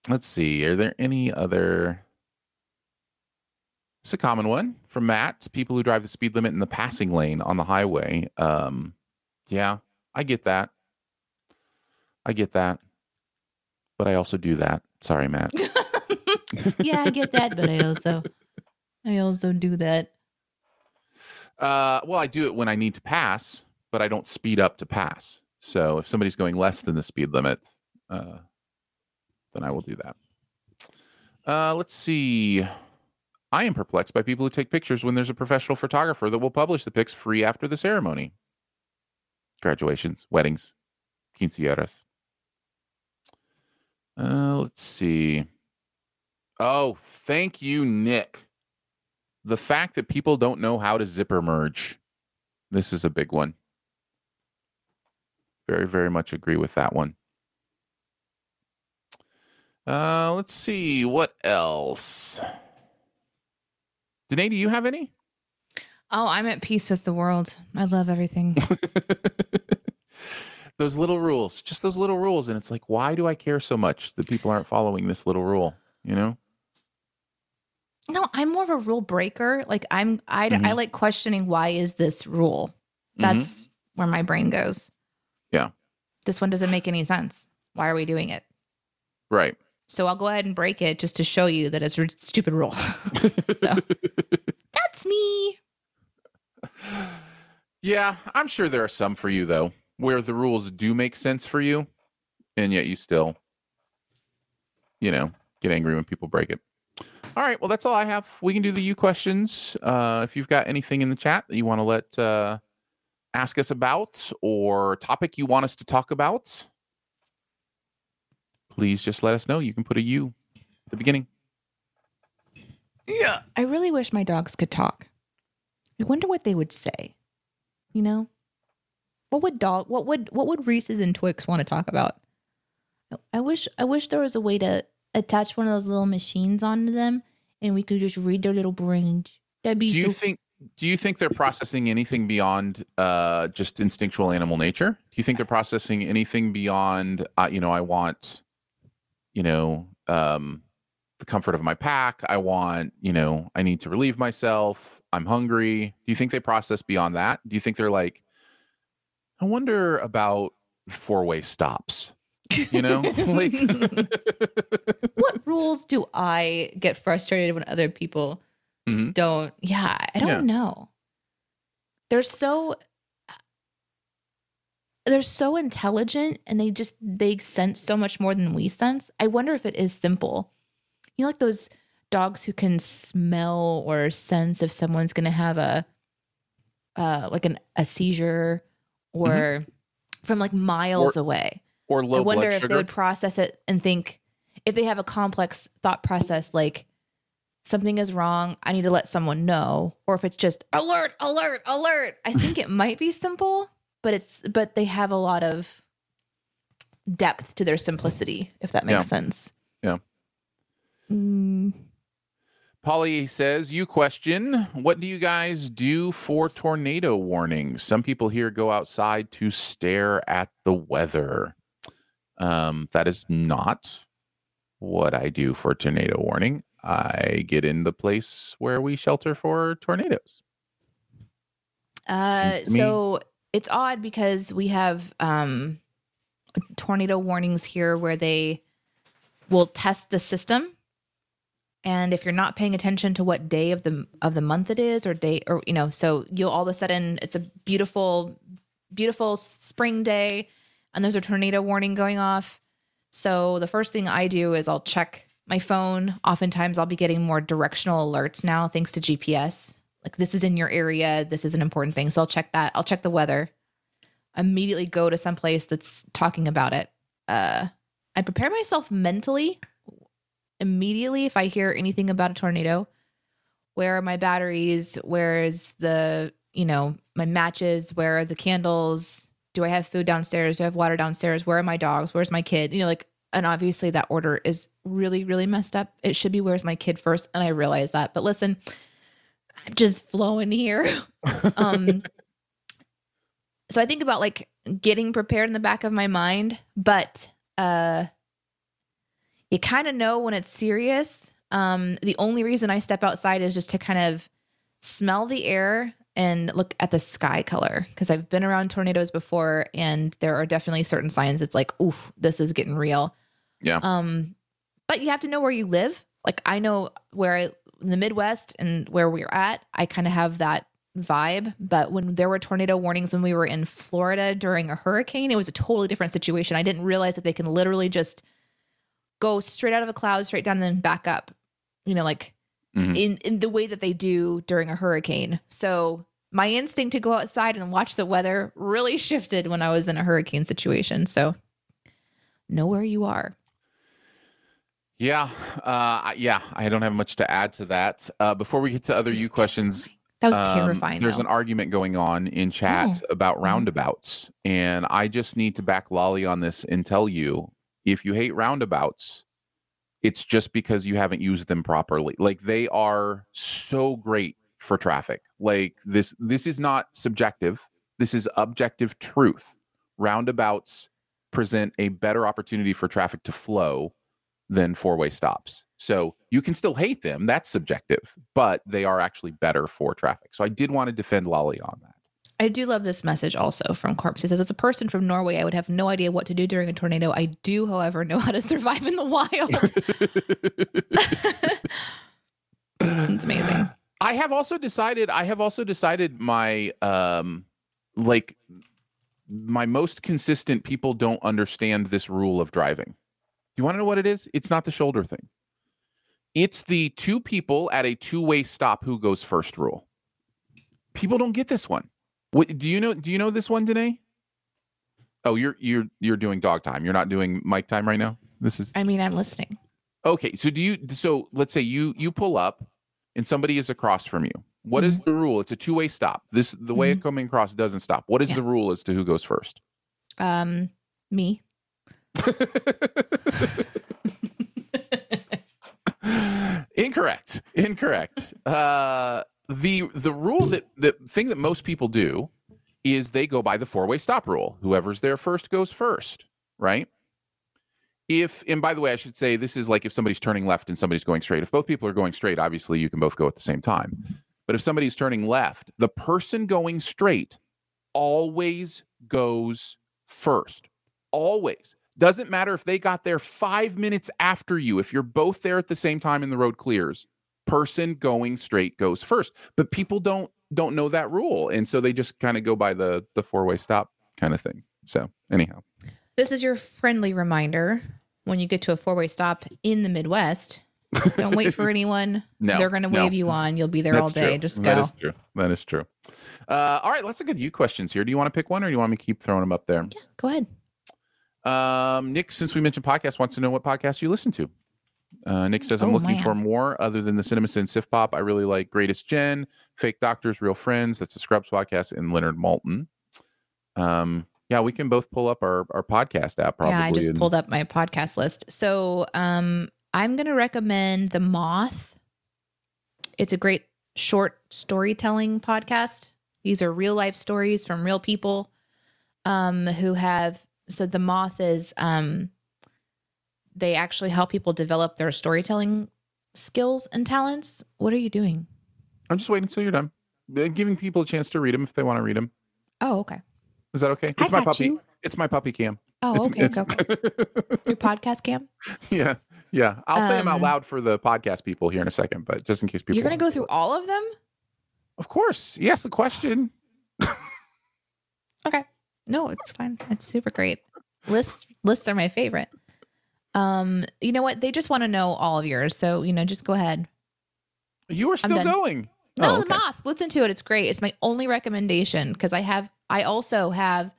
Let's see. Are there any other? It's a common one from Matt. People who drive the speed limit in the passing lane on the highway. Um, yeah, I get that. I get that. But I also do that. Sorry, Matt. yeah, I get that, but I also I also do that. Uh, well, I do it when I need to pass, but I don't speed up to pass. So if somebody's going less than the speed limit, uh, then I will do that. Uh, let's see. I am perplexed by people who take pictures when there's a professional photographer that will publish the pics free after the ceremony. Graduations, weddings, quinceañeras. Uh, let's see. Oh, thank you, Nick. The fact that people don't know how to zipper merge. This is a big one. Very, very much agree with that one. Uh, let's see what else. Danae, do you have any? Oh, I'm at peace with the world. I love everything. those little rules, just those little rules, and it's like, why do I care so much that people aren't following this little rule? You know? No, I'm more of a rule breaker. Like I'm, I, Mhm. I like questioning why is this rule. That's where my brain goes. Yeah. This one doesn't make any sense. Why are we doing it? Right. So I'll go ahead and break it just to show you that it's a stupid rule. That's me. yeah, I'm sure there are some for you though, where the rules do make sense for you, and yet you still, you know, get angry when people break it. All right, well, that's all I have. We can do the you questions. Uh, if you've got anything in the chat that you want to let uh, ask us about or topic you want us to talk about, please just let us know. You can put a you at the beginning. Yeah. I really wish my dogs could talk. I wonder what they would say. You know? What would dog what would what would Reese's and Twix want to talk about? I wish I wish there was a way to attach one of those little machines onto them and we could just read their little brains. That'd be do you so think do you think they're processing anything beyond uh just instinctual animal nature? Do you think they're processing anything beyond uh, you know i want you know um the comfort of my pack. I want you know i need to relieve myself. I'm hungry. Do you think they process beyond that? Do you think they're like i wonder about four-way stops you know like what rules do I get frustrated when other people Mhm. don't? Yeah, I don't Yeah. know. They're so they're so intelligent and they just they sense so much more than we sense. I wonder if it is simple. You know, like those dogs who can smell or sense if someone's going to have a uh like an a seizure or from like miles away. Or low I wonder blood if sugar they would process it and think if they have a complex thought process like something is wrong, I need to let someone know, or if it's just alert, alert, alert. I think it might be simple, but it's but they have a lot of depth to their simplicity, if that makes Yeah. sense. Yeah. Mm, Polly says, You question, what do you guys do for tornado warnings? Some people here go outside to stare at the weather. Um, that is not what I do for tornado warning. I get in the place where we shelter for tornadoes. Uh, Seems to me- so it's odd because we have um, tornado warnings here where they will test the system, and if you're not paying attention to what day of the of the month it is or day or you know, so you'll all of a sudden it's a beautiful, beautiful spring day, and there's a tornado warning going off. So the first thing I do is I'll check my phone. Oftentimes I'll be getting more directional alerts now thanks to GPS. Like this is in your area, this is an important thing. So I'll check that. I'll check the weather. Immediately go to some place that's talking about it. Uh I prepare myself mentally immediately if I hear anything about a tornado. Where are my batteries? Where is the, you know, my matches? Where are the candles? Do I have food downstairs? Do I have water downstairs? Where are my dogs? Where's my kid? You know, like, and obviously that order is really, really messed up. It should be where's my kid first. And I realize that. But listen, I'm just flowing here. um, so I think about like getting prepared in the back of my mind, but uh, you kind of know when it's serious. Um, the only reason I step outside is just to kind of smell the air and look at the sky color because I've been around tornadoes before and there are definitely certain signs it's like, oof, this is getting real. Yeah. Um, but you have to know where you live. Like I know where I in the Midwest and where we're at, I kind of have that vibe. But when there were tornado warnings when we were in Florida during a hurricane, it was a totally different situation. I didn't realize that they can literally just go straight out of a cloud, straight down, and then back up. You know, like Mhm. in in the way that they do during a hurricane. So my instinct to go outside and watch the weather really shifted when I was in a hurricane situation. So know where you are. Yeah, uh, yeah. I don't have much to add to that. Uh, before we get to other you questions, That was um, terrifying. There's though. an argument going on in chat about roundabouts, and I just need to back Lolly on this and tell you if you hate roundabouts, it's just because you haven't used them properly. Like they are so great for traffic. Like this, this is not subjective. This is objective truth. Roundabouts present a better opportunity for traffic to flow than four-way stops. So you can still hate them. That's subjective, but they are actually better for traffic. So I did want to defend Lolly on that. I do love this message also from Corpse. He says, As a person from Norway, I would have no idea what to do during a tornado. I do, however, know how to survive in the wild. it's amazing. I have also decided I have also decided my um like my most consistent people don't understand this rule of driving. Do you want to know what it is? It's not the shoulder thing. It's the two people at a two-way stop who goes first rule. People don't get this one. What, do you know do you know this one, Danae? Oh, you're you're you're doing dog time. You're not doing mic time right now? This is I mean, I'm listening. Okay, so do you so let's say you you pull up and somebody is across from you. What is the rule? It's a two-way stop. This the way it coming across doesn't stop. What is Yeah. the rule as to who goes first? Um, me. Incorrect. Incorrect. Uh the the rule that the thing that most people do is they go by the four-way stop rule. Whoever's there first goes first, right? If and by the way, I should say this is like if somebody's turning left and somebody's going straight. If both people are going straight, obviously you can both go at the same time. But if somebody's turning left, the person going straight always goes first. Always. Doesn't matter if they got there five minutes after you. If you're both there at the same time and the road clears, person going straight goes first. But people don't don't know that rule, and so they just kind of go by the the four way stop kind of thing. So anyhow, This is your friendly reminder when you get to a four way stop in the Midwest. Don't wait for anyone. no, They're going to no. wave you on. You'll be there all day. true. Just go. is true. That is true. Uh, all right, let's good you questions here. Do you want to pick one, or do you want me to keep throwing them up there? Yeah, go ahead. Um, Nick, since we mentioned podcasts, wants to know what podcast you listen to. Uh, Nick says, I'm Oh, looking man. for more other than the Cinema Sin Sif Pop. I really like Greatest Gen, Fake Doctors, Real Friends. That's the Scrubs podcast, and Leonard Maltin. Um, yeah, we can both pull up our, our podcast app probably. yeah, I just and- pulled up my podcast list. So um, I'm going to recommend The Moth. It's a great short storytelling podcast. These are real life stories from real people um, who have. So The Moth is um, they actually help people develop their storytelling skills and talents. What are you doing? I'm just waiting until you're done. Giving people a chance to read them if they want to read them. Oh, okay. Is that okay? I It's my got puppy. you. It's my puppy cam. Oh, It's- okay, it's- okay. Your podcast cam. yeah, yeah. I'll say them out Um, loud for the podcast people here in a second, but just in case people. You're going to go through all of them? Of course. Yes, the question. Okay. No, it's fine. It's super great. Lists lists are my favorite. Um, you know what? They just want to know all of yours. So, you know, just go ahead. You are still going. No, Oh, the okay. moth. Listen to it. It's great. It's my only recommendation because I have I also have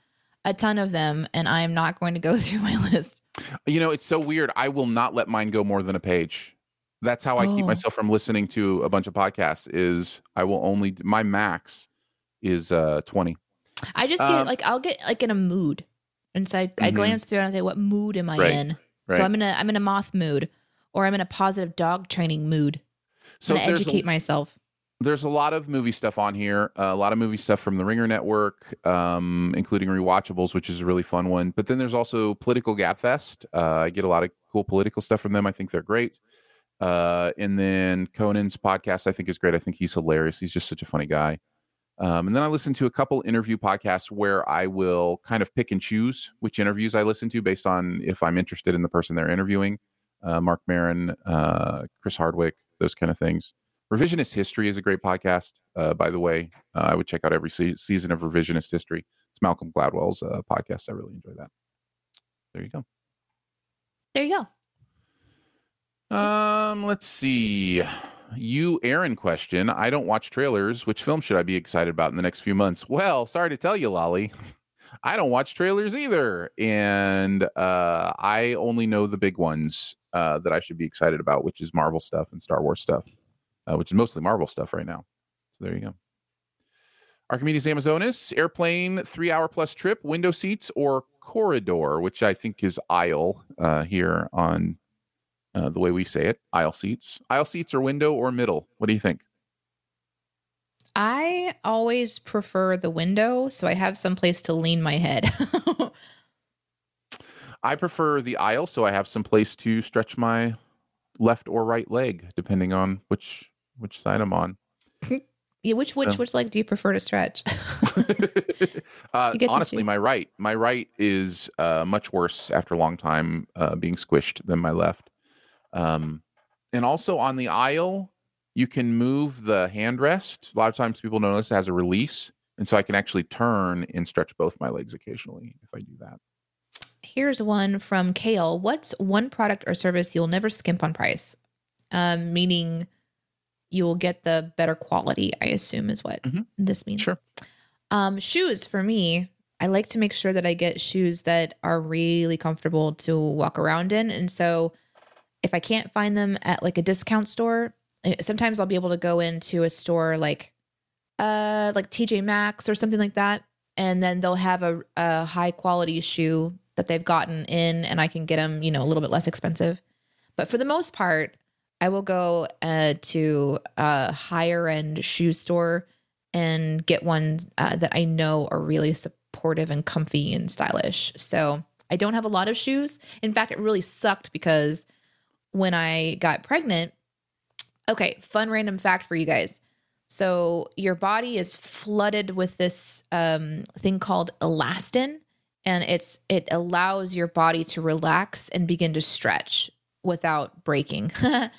a ton of them and I am not going to go through my list. You know, it's so weird. I will not let mine go more than a page. That's how I keep Oh. myself from listening to a bunch of podcasts. Is I will only my max is uh 20. I just get Um, like I'll get like in a mood. And so I, I Mhm. glance through and I say, what mood am I Right, in? Right. So I'm in a I'm in a moth mood or I'm in a positive dog training mood. So I'm gonna a, educate myself. there's a lot of movie stuff on here. Uh, a lot of movie stuff from the Ringer Network, um, including rewatchables, which is a really fun one. But then there's also Political Gabfest. Uh, I get a lot of cool political stuff from them. I think they're great. Uh, and then Conan's podcast, I think, is great. I think he's hilarious. He's just such a funny guy. Um, and then I listen to a couple interview podcasts where I will kind of pick and choose which interviews I listen to based on if I'm interested in the person they're interviewing. Uh, Marc Maron, uh, Chris Hardwick, those kind of things. Revisionist History is a great podcast, uh, by the way. Uh, I would check out every se- season of Revisionist History. It's Malcolm Gladwell's uh, podcast. I really enjoy that. There you go. There you go. Um, let's see. You, Aaron question. I don't watch trailers. Which film should I be excited about in the next few months? Well, sorry to tell you, Lolly. I don't watch trailers either. And uh, I only know the big ones uh, that I should be excited about, which is Marvel stuff and Star Wars stuff, uh, which is mostly Marvel stuff right now. So there you go. Archimedes Amazonas, airplane, three hour plus trip, window seats, or corridor, which I think is aisle uh, here on uh, the way we say it aisle seats. Aisle seats or window or middle? What do you think? I always prefer the window, so I have some place to lean my head. I prefer the aisle, so I have some place to stretch my left or right leg, depending on which which side I'm on. yeah, which which which leg do you prefer to stretch? uh, get to honestly, my right, my right is uh, much worse after a long time uh, being squished than my left. Um, and also on the aisle, you can move the handrest. A lot of times, people notice it has a release, and so I can actually turn and stretch both my legs occasionally if I do that. Here's one from Kale. What's one product or service you'll never skimp on price? Um, meaning you'll get the better quality, I assume is what Mhm. this means. Sure. Um, shoes for me, I like to make sure that I get shoes that are really comfortable to walk around in. And so if I can't find them at like a discount store, eh, sometimes I'll be able to go into a store like uh like TJ Maxx or something like that and then they'll have a, a high quality shoe that they've gotten in and I can get them, you know, a little bit less expensive. But for the most part, I will go uh, to a higher end shoe store and get ones uh, that I know are really supportive and comfy and stylish. So I don't have a lot of shoes. In fact, it really sucked because when I got pregnant, okay, fun random fact for you guys. So your body is flooded with this um, thing called elastin, and it's it allows your body to relax and begin to stretch without breaking.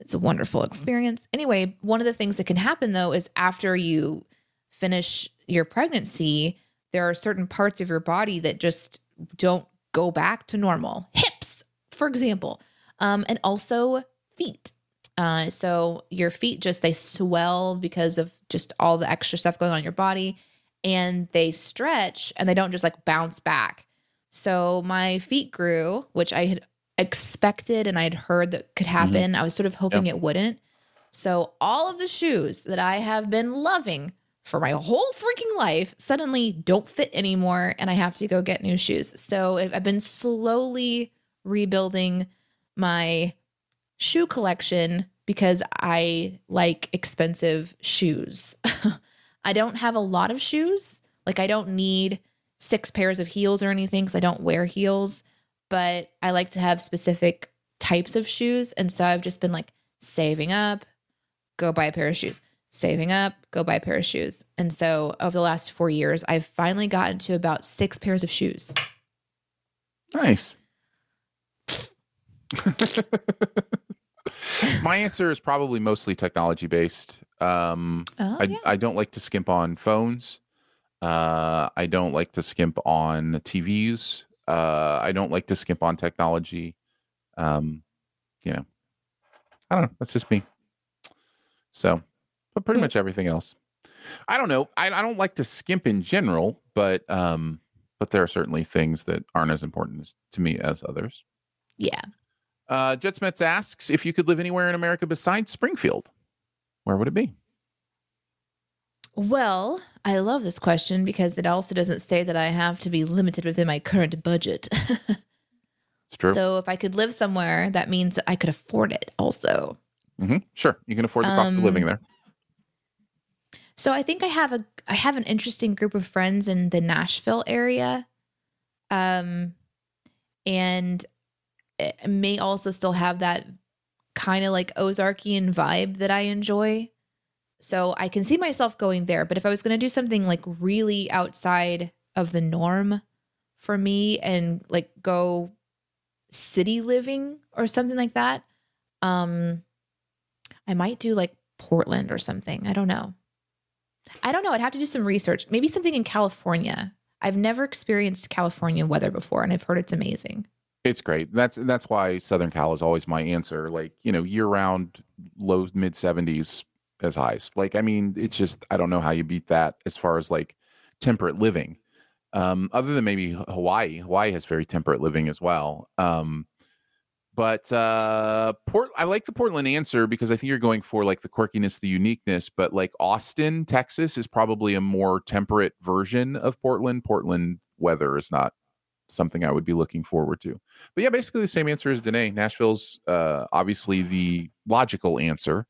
it's a wonderful experience. Anyway, one of the things that can happen though is after you finish your pregnancy, there are certain parts of your body that just don't go back to normal. Hips, for example, um, and also feet. Uh, so your feet just they swell because of just all the extra stuff going on in your body, and they stretch and they don't just like bounce back. So my feet grew, which I had expected and I had heard that could happen. I was sort of hoping it wouldn't. So all of the shoes that I have been loving for my whole freaking life suddenly don't fit anymore and I have to go get new shoes. So I've been slowly rebuilding my shoe collection because I like expensive shoes. I don't have a lot of shoes. Like I don't need six pairs of heels or anything cuz I don't wear heels, but I like to have specific types of shoes and so I've just been like saving up, go buy a pair of shoes. Saving up, go buy a pair of shoes. And so over the last 4 years, I've finally gotten to about 6 pairs of shoes. Nice. My answer is probably mostly technology based. Um, Oh, I, yeah. I don't like to skimp on phones. Uh, I don't like to skimp on TVs. Uh, I don't like to skimp on technology. Um, you know, I don't know. That's just me. So, but pretty Yeah. much everything else. I don't know. I, I don't like to skimp in general, but um, but there are certainly things that aren't as important as, to me as others. Yeah. Uh, Jetsmets asks if you could live anywhere in America besides Springfield, where would it be? Well, I love this question because it also doesn't say that I have to be limited within my current budget. It's true. so if I could live somewhere, that means that I could afford it also. hmm Sure, you can afford the cost of living Um, there. So I think I have a I have an interesting group of friends in the Nashville area. Um and may also still have that kind of like Ozarkian vibe that I enjoy. So I can see myself going there, but if I was going to do something like really outside of the norm for me and like go city living or something like that, um I might do like Portland or something. I don't know. I don't know. I'd have to do some research. Maybe something in California. I've never experienced California weather before, and I've heard it's amazing. It's great. That's that's why Southern Cal is always my answer. Like you know, year round, low mid seventies as highs. Like I mean, it's just I don't know how you beat that as far as like temperate living. Um, other than maybe Hawaii. Hawaii has very temperate living as well. Um, but uh, Port, I like the Portland answer because I think you're going for like the quirkiness, the uniqueness. But like Austin, Texas, is probably a more temperate version of Portland. Portland weather is not something I would be looking forward to. But yeah, basically the same answer as Danae. Nashville's uh, obviously the logical answer.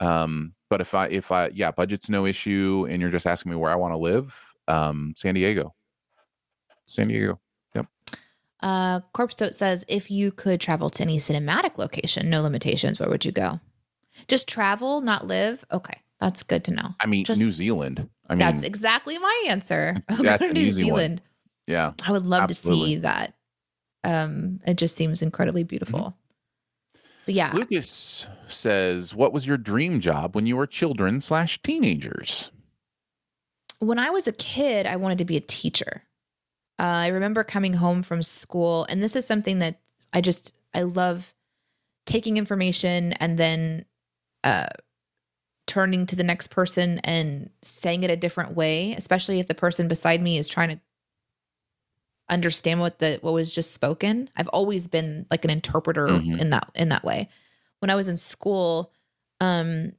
Um, but if I if I yeah, budget's no issue, and you're just asking me where I want to live, um, San Diego. San Diego. Yep. Uh, Corpse Tote says if you could travel to any cinematic location, no limitations, where would you go? Just travel, not live. Okay, that's good to know. I mean, Just- New Zealand. I mean, that's exactly my answer. I'll go that's to New easy one. Yeah. I would love to see that. Um, it just seems incredibly beautiful. Mm-hmm. But yeah, Lucas says, "What was your dream job when you were children slash teenagers?" when I was a kid, I wanted to be a teacher. Uh, I remember coming home from school, and this is something that I just I love taking information and then uh, turning to the next person and saying it a different way, especially if the person beside me is trying to understand what the what was just spoken. I've always been like an interpreter Mhm. in that in that way. When I was in school, um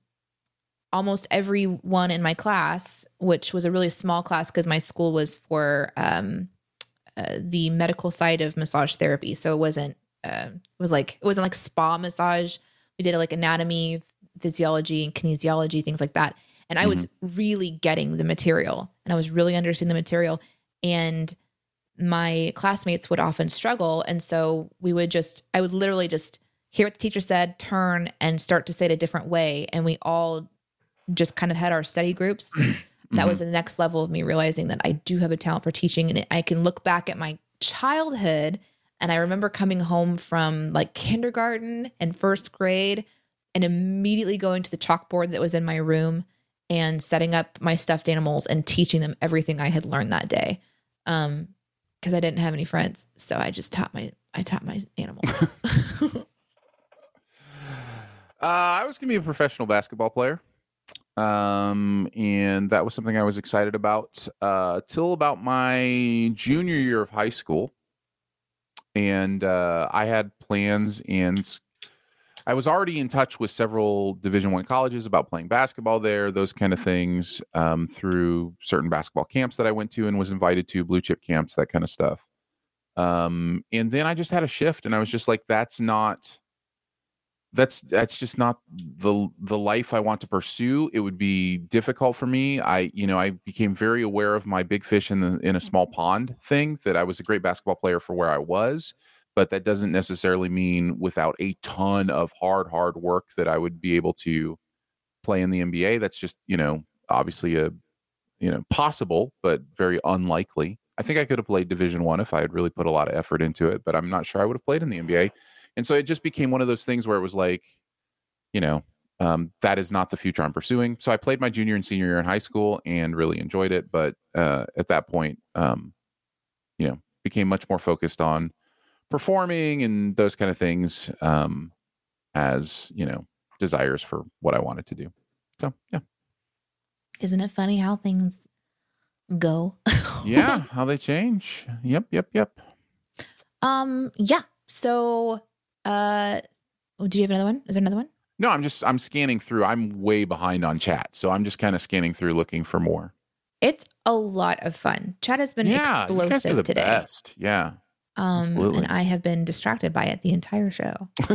almost everyone in my class, which was a really small class because my school was for um, uh, the medical side of massage therapy. So it wasn't, uh, it was like, it wasn't like spa massage. We did like anatomy, physiology, and kinesiology, things like that. And I was really getting the material and I was really understanding the material. And my classmates would often struggle. And so we would just, I would literally just hear what the teacher said, turn and start to say it a different way. And we all just kind of had our study groups. That was the next level of me realizing that I do have a talent for teaching. And I can look back at my childhood. And I remember coming home from like kindergarten and first grade and immediately going to the chalkboard that was in my room and setting up my stuffed animals and teaching them everything I had learned that day. Um, because I didn't have any friends. So I just taught my I taught my animals. Uh, I was to be a professional basketball player. Um, and that was something I was excited about uh, till about my junior year of high school. And uh, I had plans, and I was already in touch with several Division One colleges about playing basketball there, those kind of things, um, through certain basketball camps that I went to and was invited to, blue chip camps, that kind of stuff. Um, and then I just had a shift, and I was just like, "That's not." that's that's just not the the life I want to pursue. It would be difficult for me. I you know I became very aware of my big fish in the in a small pond thing. That I was a great basketball player for where I was, but that doesn't necessarily mean without a ton of hard hard work that I would be able to play in the NBA. That's just you know obviously a you know possible but very unlikely. I think I could have played Division One if I had really put a lot of effort into it, but I'm not sure I would have played in the NBA. And so it just became one of those things where it was like, you know, um, that is not the future I'm pursuing. So I played my junior and senior year in high school and really enjoyed it. But uh, at that point, um, you know, became much more focused on performing and those kind of things um, as, you know, desires for what I wanted to do. So, yeah. Isn't it funny how things go? Yeah. how they change. Yep. Yep. Yep. um, yeah. So uh oh, do you have another one? Is there another one? No, I'm just, I'm scanning through. I'm way behind on chat. So I'm just kind of scanning through looking for more. It's a lot of fun. Chat has been yeah. You guys are explosive the today. best. Yeah. Um and I have been distracted by it the entire show.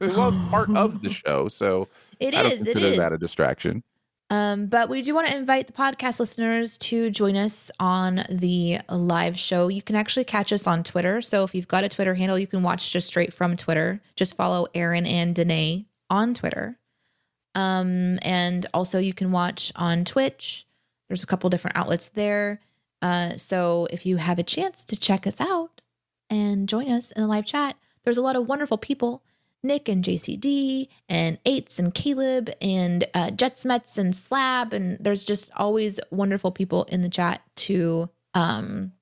well, it's part of the show, so It I don't is, consider is. that a distraction. Um, but we do want to invite the podcast listeners to join us on the live show. You can actually catch us on Twitter. So if you've got a Twitter handle, you can watch just straight from Twitter. Just follow Aaron and Danae on Twitter. Um, and also you can watch on Twitch. There's a couple different outlets there. Uh, so if you have a chance to check us out and join us in the live chat, there's a lot of wonderful people Nick and JCD and Eights and Caleb and uh, Jetsmets and Slab. And there's just always wonderful people in the chat to um,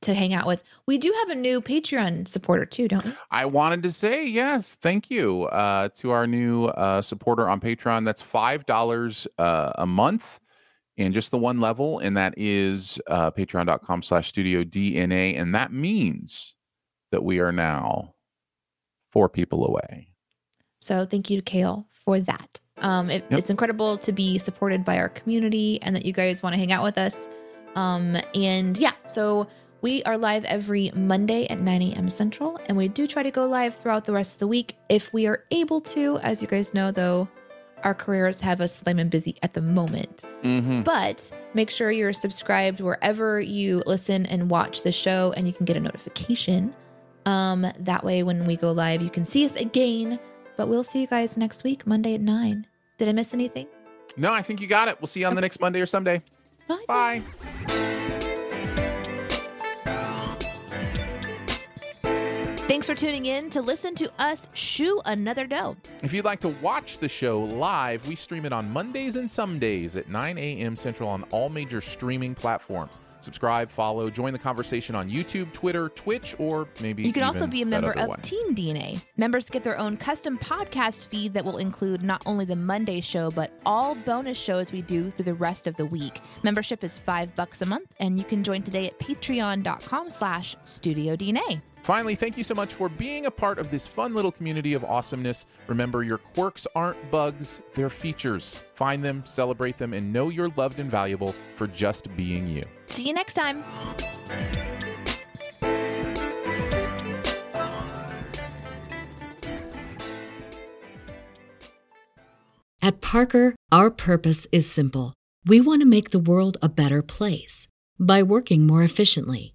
to hang out with. We do have a new Patreon supporter too, don't we? I wanted to say yes, thank you uh, to our new uh, supporter on Patreon. That's five dollars uh, a month, and just the one level, and that is uh, Patreon.com/slash Studio DNA, and that means that we are now four people away. So thank you to Kale for that. Um, it, Yep. It's incredible to be supported by our community and that you guys want to hang out with us. Um, and yeah, so we are live every Monday at 9 a.m. Central, and we do try to go live throughout the rest of the week if we are able to. As you guys know, though, our careers have us slim and busy at the moment. Mm-hmm. But make sure you're subscribed wherever you listen and watch the show, and you can get a notification. Um, that way, when we go live, you can see us again. But we'll see you guys next week, Monday at 9. Did I miss anything? No, I think you got it. We'll see you on the next Monday or Sunday. Bye. Bye. Thanks for tuning in to listen to us shoe another dough. If you'd like to watch the show live, we stream it on Mondays and some days at 9 a.m. Central on all major streaming platforms. Subscribe, follow, join the conversation on YouTube, Twitter, Twitch, or maybe You can also be a member of. Team DNA. Members get their own custom podcast feed that will include not only the Monday show, but all bonus shows we do through the rest of the week. Membership is five bucks a month, and you can join today at patreon.com slash studio DNA. Finally, thank you so much for being a part of this fun little community of awesomeness. Remember, your quirks aren't bugs, they're features. Find them, celebrate them, and know you're loved and valuable for just being you. See you next time. At Parker, our purpose is simple. We want to make the world a better place by working more efficiently,